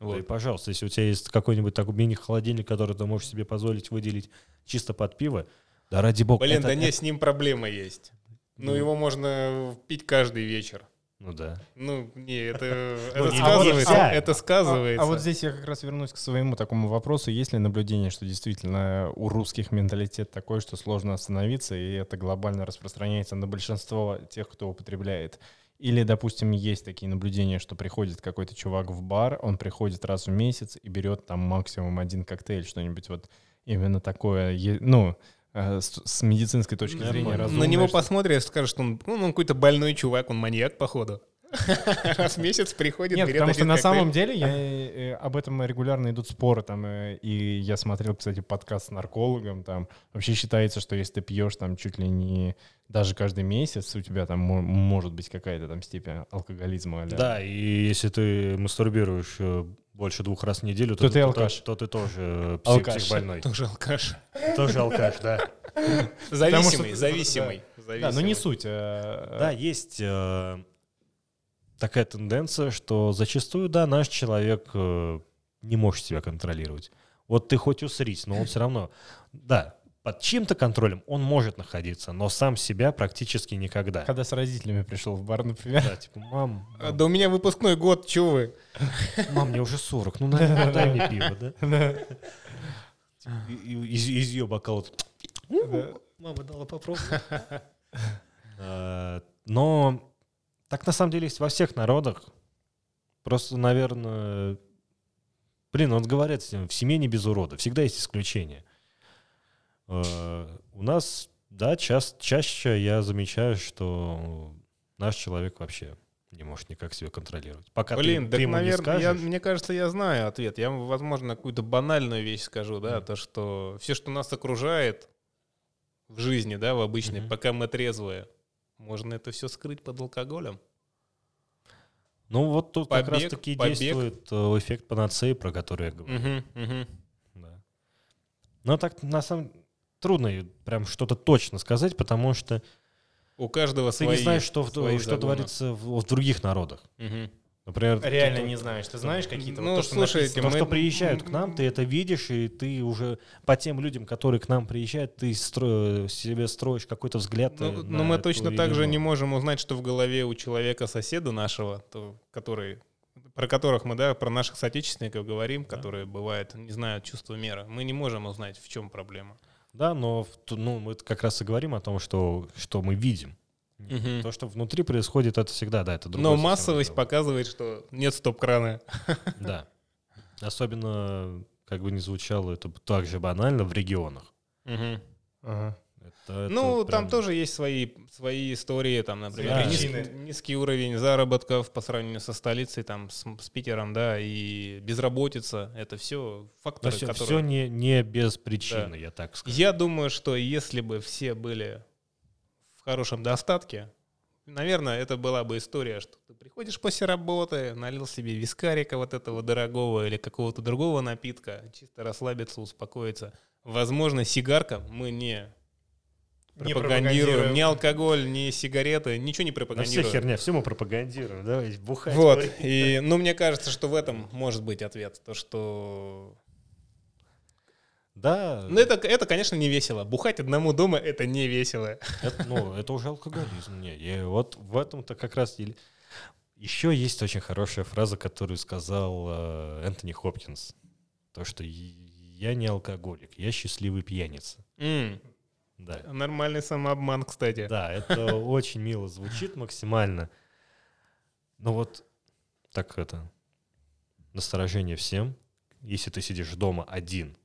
S2: Да
S1: Вот.
S2: и, пожалуйста, если у тебя есть какой-нибудь такой мини-холодильник, который ты можешь себе позволить выделить чисто под пиво, да ради бога.
S1: Блин,
S2: это-
S1: да не,
S2: это-
S1: с ним проблема есть. Ну,
S2: Ну.
S1: его можно пить каждый вечер.
S2: Ну да.
S1: Ну, не, это,
S2: Ну,
S1: это
S2: не
S1: сказывается. Это
S3: А,
S1: сказывается.
S3: а вот здесь я как раз вернусь к своему такому вопросу. Есть ли наблюдение, что действительно у русских менталитет такой, что сложно остановиться, и это глобально распространяется на большинство тех, кто употребляет? Или, допустим, есть такие наблюдения, что приходит какой-то чувак в бар, он приходит раз в месяц и берет там максимум один коктейль, что-нибудь вот именно такое. Ну, э, с, с медицинской точки зрения разумное.
S1: На него
S3: что-
S1: посмотришь, скажешь, что он, ну, он какой-то больной чувак, он маньяк, походу. Раз в месяц приходит,
S3: Нет,
S1: берет
S3: потому что на самом деле я, э, об этом регулярно идут споры, там, э, и я смотрел, кстати, подкаст с наркологом, там, вообще считается, что если ты пьешь там чуть ли не даже каждый месяц, у тебя там мо- может быть какая-то там степень алкоголизма.
S2: Да, и если ты мастурбируешь э, больше двух раз в неделю,
S3: То ты алкаш.
S2: То, ты тоже э, псих-
S3: Алкаш.
S2: психбольной.
S1: Тоже алкаш.
S2: Тоже алкаш, да.
S1: Зависимый, зависимый.
S3: Да, но не суть. э,
S2: Да, есть э, такая тенденция, что зачастую, да, наш человек э, не может себя контролировать. Вот ты хоть усрись, но он все равно, да, под чьим-то контролем он может находиться, но сам себя практически никогда.
S3: Когда с родителями пришел в бар, например.
S2: Да, типа, мам,
S1: А, Да у меня выпускной год, чё вы?
S2: мам, мне уже 40, ну дай, дай мне пиво, да? Из, из ее бокала. Мама дала попробовать. А, Но так на самом деле есть во всех народах. Просто, наверное, блин, вот говорят, в семье не без урода. Всегда есть исключения. Э, У нас, да, час, чаще я замечаю, что наш человек вообще не может никак себя контролировать. Пока ты-
S1: Блин,
S2: ты,
S1: так,
S2: ему не
S1: наверное, я,
S2: скажешь,
S1: мне кажется, я знаю ответ. Я, возможно, какую-то банальную вещь скажу, да,
S2: Мгм.
S1: то, что все, что нас окружает в жизни, да, в обычной,
S2: Мгм.
S1: пока мы трезвые, можно это все скрыть под алкоголем.
S2: Ну вот тут как
S1: Побег,
S2: раз таки
S1: побег.
S2: действует э, эффект панацеи, про который я говорю.
S1: Мгм, мгм.
S2: Да. Но так на самом трудно прям что-то точно сказать, потому что
S1: У каждого
S2: ты
S1: свои
S2: не знаешь, что,
S1: свои
S2: что
S1: загоны.
S2: творится в, в других народах.
S1: Мгм.
S2: Например,
S3: Реально
S2: кто-то-
S3: не знаешь. Ты знаешь какие-то?
S1: Ну,
S3: вот то, что
S1: слушайте,
S3: написано?
S2: То,
S1: мы-
S2: что приезжают к нам, ты это видишь, и ты уже по тем людям, которые к нам приезжают, ты стро- себе строишь какой-то взгляд.
S1: Ну, но
S2: на
S1: мы точно
S2: или
S1: так же не можем узнать, что в голове у человека соседа нашего, то, который, про которых мы, да, про наших соотечественников говорим, которые бывают, не знают чувства мера. Мы не можем узнать, в чем проблема.
S2: Да, но ну, мы как раз и говорим о том, что, что мы видим.
S1: Мгм.
S2: То, что внутри происходит, это всегда, да, это другой
S1: Но массовость
S2: разговор.
S1: показывает, что нет стоп-крана.
S2: Да. Особенно, как бы ни звучало, это так же банально в регионах.
S1: Мгм.
S3: Ага.
S2: Это-
S1: Ну,
S2: это
S1: там
S2: прям-
S1: тоже есть свои, свои истории, там, например,
S2: Да.
S1: низкий, низкий уровень заработков по сравнению со столицей, там, с, с Питером, да, и безработица, это все факторы,
S2: все,
S1: которые...
S2: не, не без причины,
S1: Да.
S2: я так скажу.
S1: Я думаю, что если бы все были в хорошем достатке, наверное, это была бы история, что ты приходишь после работы, налил себе вискарика вот этого дорогого или какого-то другого напитка, чисто расслабиться, успокоиться. Возможно, сигарка мы не
S3: Не
S1: пропагандируем,
S3: пропагандируем.
S1: ни алкоголь, ни сигареты, ничего не
S2: Да все
S1: пропагандируем.
S2: херня, все мы пропагандируем, давай, бухать.
S1: Вот, и, ну, мне кажется, что в этом может быть ответ. То, что...
S2: Да,
S1: Ну, это, это, конечно, не весело. Бухать одному дома — это не весело.
S2: это, ну, это уже алкоголизм. Не, я вот в этом-то как раз... Еще есть очень хорошая фраза, которую сказал э, Энтони Хопкинс. То, что я не алкоголик, я счастливый пьяница.
S1: М,
S2: Да.
S1: Нормальный самообман, кстати.
S2: Да, это очень мило звучит максимально. Но вот так это насторожение всем. Если ты сидишь дома один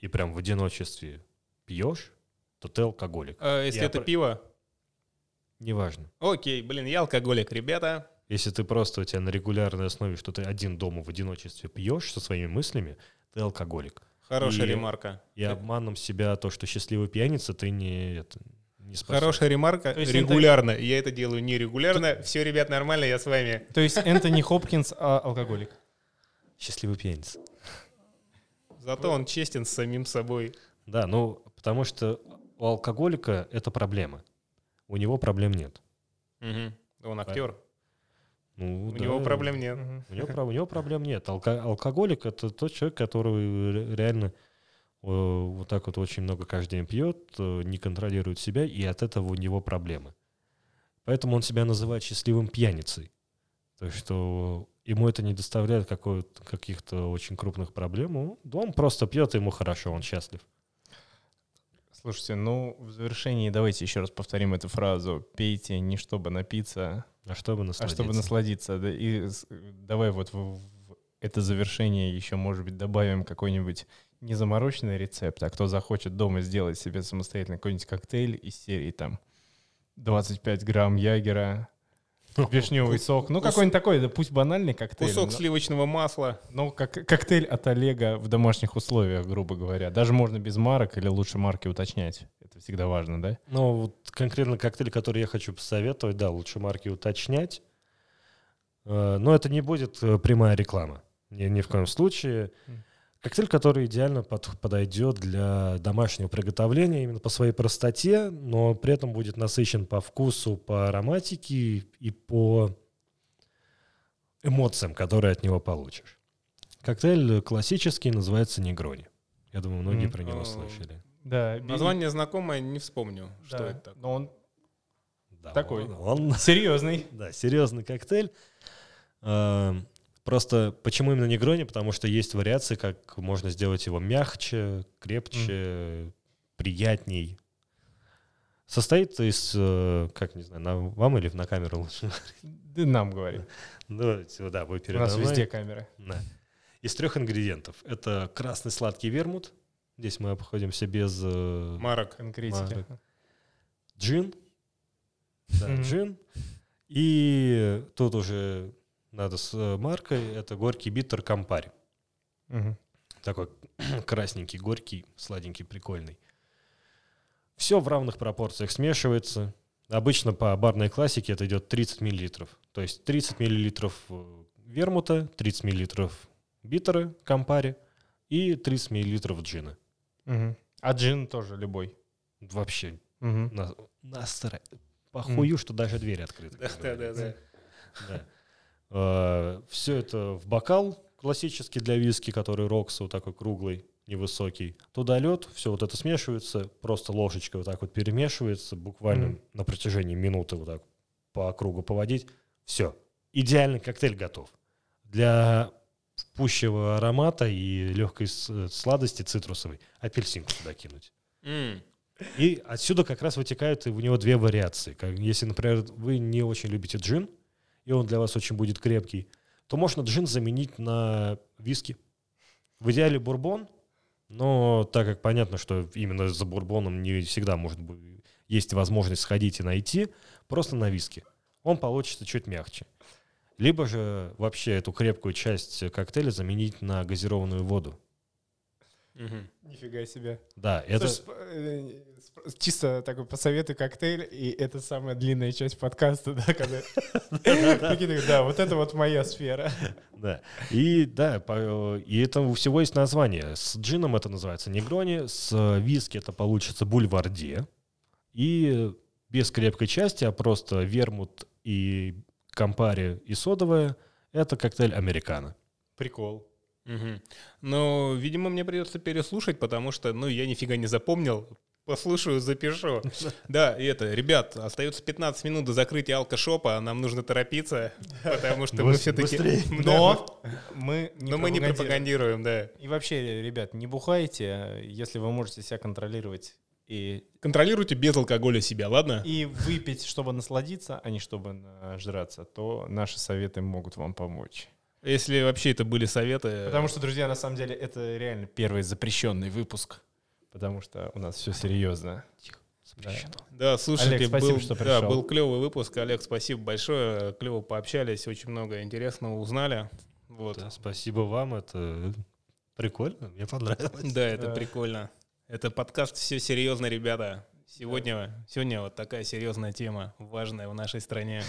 S2: и прям в одиночестве пьешь, то ты алкоголик.
S1: А если
S2: Я
S1: это
S2: про-
S1: пиво?
S2: Неважно.
S1: Окей, блин, я алкоголик, ребята.
S2: Если ты просто у тебя на регулярной основе, что ты один дома в одиночестве пьешь со своими мыслями, ты алкоголик.
S1: Хорошая
S2: И-
S1: ремарка.
S2: И обманом себя то, что счастливый пьяница, ты не, это, не.
S1: Хорошая ремарка.
S3: То есть
S1: регулярно. Я это делаю нерегулярно. Все, ребят, нормально, я с вами.
S3: То есть Энтони Хопкинс а, алкоголик.
S2: Счастливый пьяница.
S1: Зато он честен с самим собой.
S2: Да, ну, потому что у алкоголика это проблема. У него проблем нет.
S1: Мгм. Он актер.
S2: Ну,
S1: У
S2: да,
S1: него проблем нет.
S2: У него, у него проблем нет. Алко- алкоголик это тот человек, который ре- реально э, вот так вот очень много каждый день пьет, э, не контролирует себя, и от этого у него проблемы. Поэтому он себя называет счастливым пьяницей. То есть, что ему это не доставляет каких-то очень крупных проблем. Он просто пьет, и ему хорошо, он счастлив.
S3: Слушайте, ну, в завершении давайте еще раз повторим эту фразу. Пейте не чтобы напиться,
S2: А чтобы
S3: а
S2: насладиться.
S3: чтобы насладиться. Да, И давай вот в, в это завершение еще, может быть, добавим какой-нибудь не замороченный рецепт, а кто захочет дома сделать себе самостоятельно какой-нибудь коктейль из серии там 25 грамм ягера, вишневый сок. Ну, какой-нибудь такой, да пусть банальный коктейль.
S1: Кусок
S3: но-
S1: сливочного масла.
S3: Ну, как коктейль от Олега в домашних условиях, грубо говоря. Даже можно без марок или лучше марки уточнять. Это всегда важно, да?
S2: Ну, вот конкретно коктейль, который я хочу посоветовать, да, лучше марки уточнять. Э, Но это не будет э, прямая реклама. Ни, ни в коем случае. Коктейль, который идеально под- подойдет для домашнего приготовления именно по своей простоте, но при этом будет насыщен по вкусу, по ароматике и по эмоциям, которые от него получишь. Коктейль классический, называется негрони. Я думаю, многие
S3: Мгм.
S2: про него
S1: А,
S2: слышали.
S3: Да.
S1: Название знакомое, не вспомню, что
S3: да.
S1: это такое.
S3: Но он
S2: Да,
S3: Такой.
S2: Он, он-
S3: серьезный.
S2: Да, серьезный коктейль. Просто почему именно негрони? Потому что есть вариации, как можно сделать его мягче, крепче, приятней. Состоит из, э, как не знаю, на вам или на камеру лучше?
S3: Да нам говори.
S2: Давайте, да, вы
S3: У
S2: передо
S3: нас
S2: мной.
S3: везде камеры.
S2: Да. Из трех ингредиентов. Это красный сладкий вермут. Здесь мы обходимся без э,
S1: Марок.
S3: Конкретики.
S2: Марок. джин. Да, джин. И тут уже надо с э, маркой. Это горький биттер Кампари.
S3: Мгм.
S2: Такой красненький, горький, сладенький, прикольный. Все в равных пропорциях смешивается. Обычно по барной классике это идет 30 миллилитров. То есть 30 миллилитров э, вермута, 30 миллилитров биттера Кампари и 30 миллилитров джина.
S3: Мгм. А джин тоже любой.
S2: Вообще
S3: Мгм.
S2: на, настра- похую, что даже дверь открыта.
S1: Да, да, да, да.
S2: Все это в бокал классический для виски, который Рокса, вот такой круглый, невысокий. Туда лед, все вот это смешивается, просто ложечкой вот так вот перемешивается, буквально
S3: Мгм.
S2: на протяжении минуты вот так по кругу поводить. Все. Идеальный коктейль готов. Для пущего аромата и легкой с- сладости цитрусовой апельсинку туда кинуть.
S1: М,
S2: И отсюда как раз вытекают у него две вариации. Если, например, вы не очень любите джин, и он для вас очень будет крепкий, то можно джин заменить на виски. В идеале бурбон, но так как понятно, что именно за бурбоном не всегда может быть, есть возможность сходить и найти, просто на виски. Он получится чуть мягче. Либо же вообще эту крепкую часть коктейля заменить на газированную воду.
S1: мгм.
S3: Нифига себе.
S2: Да, это...
S3: Слушай, чисто такой посоветуй коктейль, и это самая длинная часть подкаста, да, когда... Да, вот это вот моя сфера.
S2: Да. И да, и это у всего есть название. С джином это называется негрони, с э, виски это получится бульварде. И без крепкой части, а просто вермут и кампари и содовая, это коктейль американо.
S3: Прикол.
S1: Мгм. Ну, видимо, мне придется переслушать, потому что, ну, я нифига не запомнил. Послушаю, запишу. Да, и это, ребят, остается 15 минут до закрытия алкошопа, а нам нужно торопиться, потому что мы все-таки...
S3: Но мы
S1: Но мы не
S3: пропагандируем.
S1: пропагандируем, да.
S3: И вообще, ребят, не бухайте, если вы можете себя контролировать и,
S1: Контролируйте без алкоголя себя, ладно?
S3: и выпить, чтобы насладиться, а не чтобы нажраться, то наши советы могут вам помочь.
S1: Если вообще это были советы...
S3: Потому что, друзья, на самом деле, это реально первый запрещенный выпуск. Потому что у нас все серьезно. Да.
S1: Да, слушайте,
S3: Олег, спасибо,
S1: был,
S3: что
S1: да,
S3: пришел.
S1: был клевый выпуск. Олег, спасибо большое. Клево пообщались, очень много интересного узнали. Вот.
S2: Да, спасибо вам, это прикольно, мне понравилось.
S1: Да, это
S3: Да.
S1: прикольно. Это подкаст «Все серьезно, ребята». Сегодня, сегодня вот такая серьезная тема, важная в нашей стране.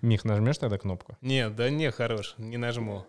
S3: Мих, нажмешь тогда кнопку?
S1: Нет, да не, хорош, не нажму.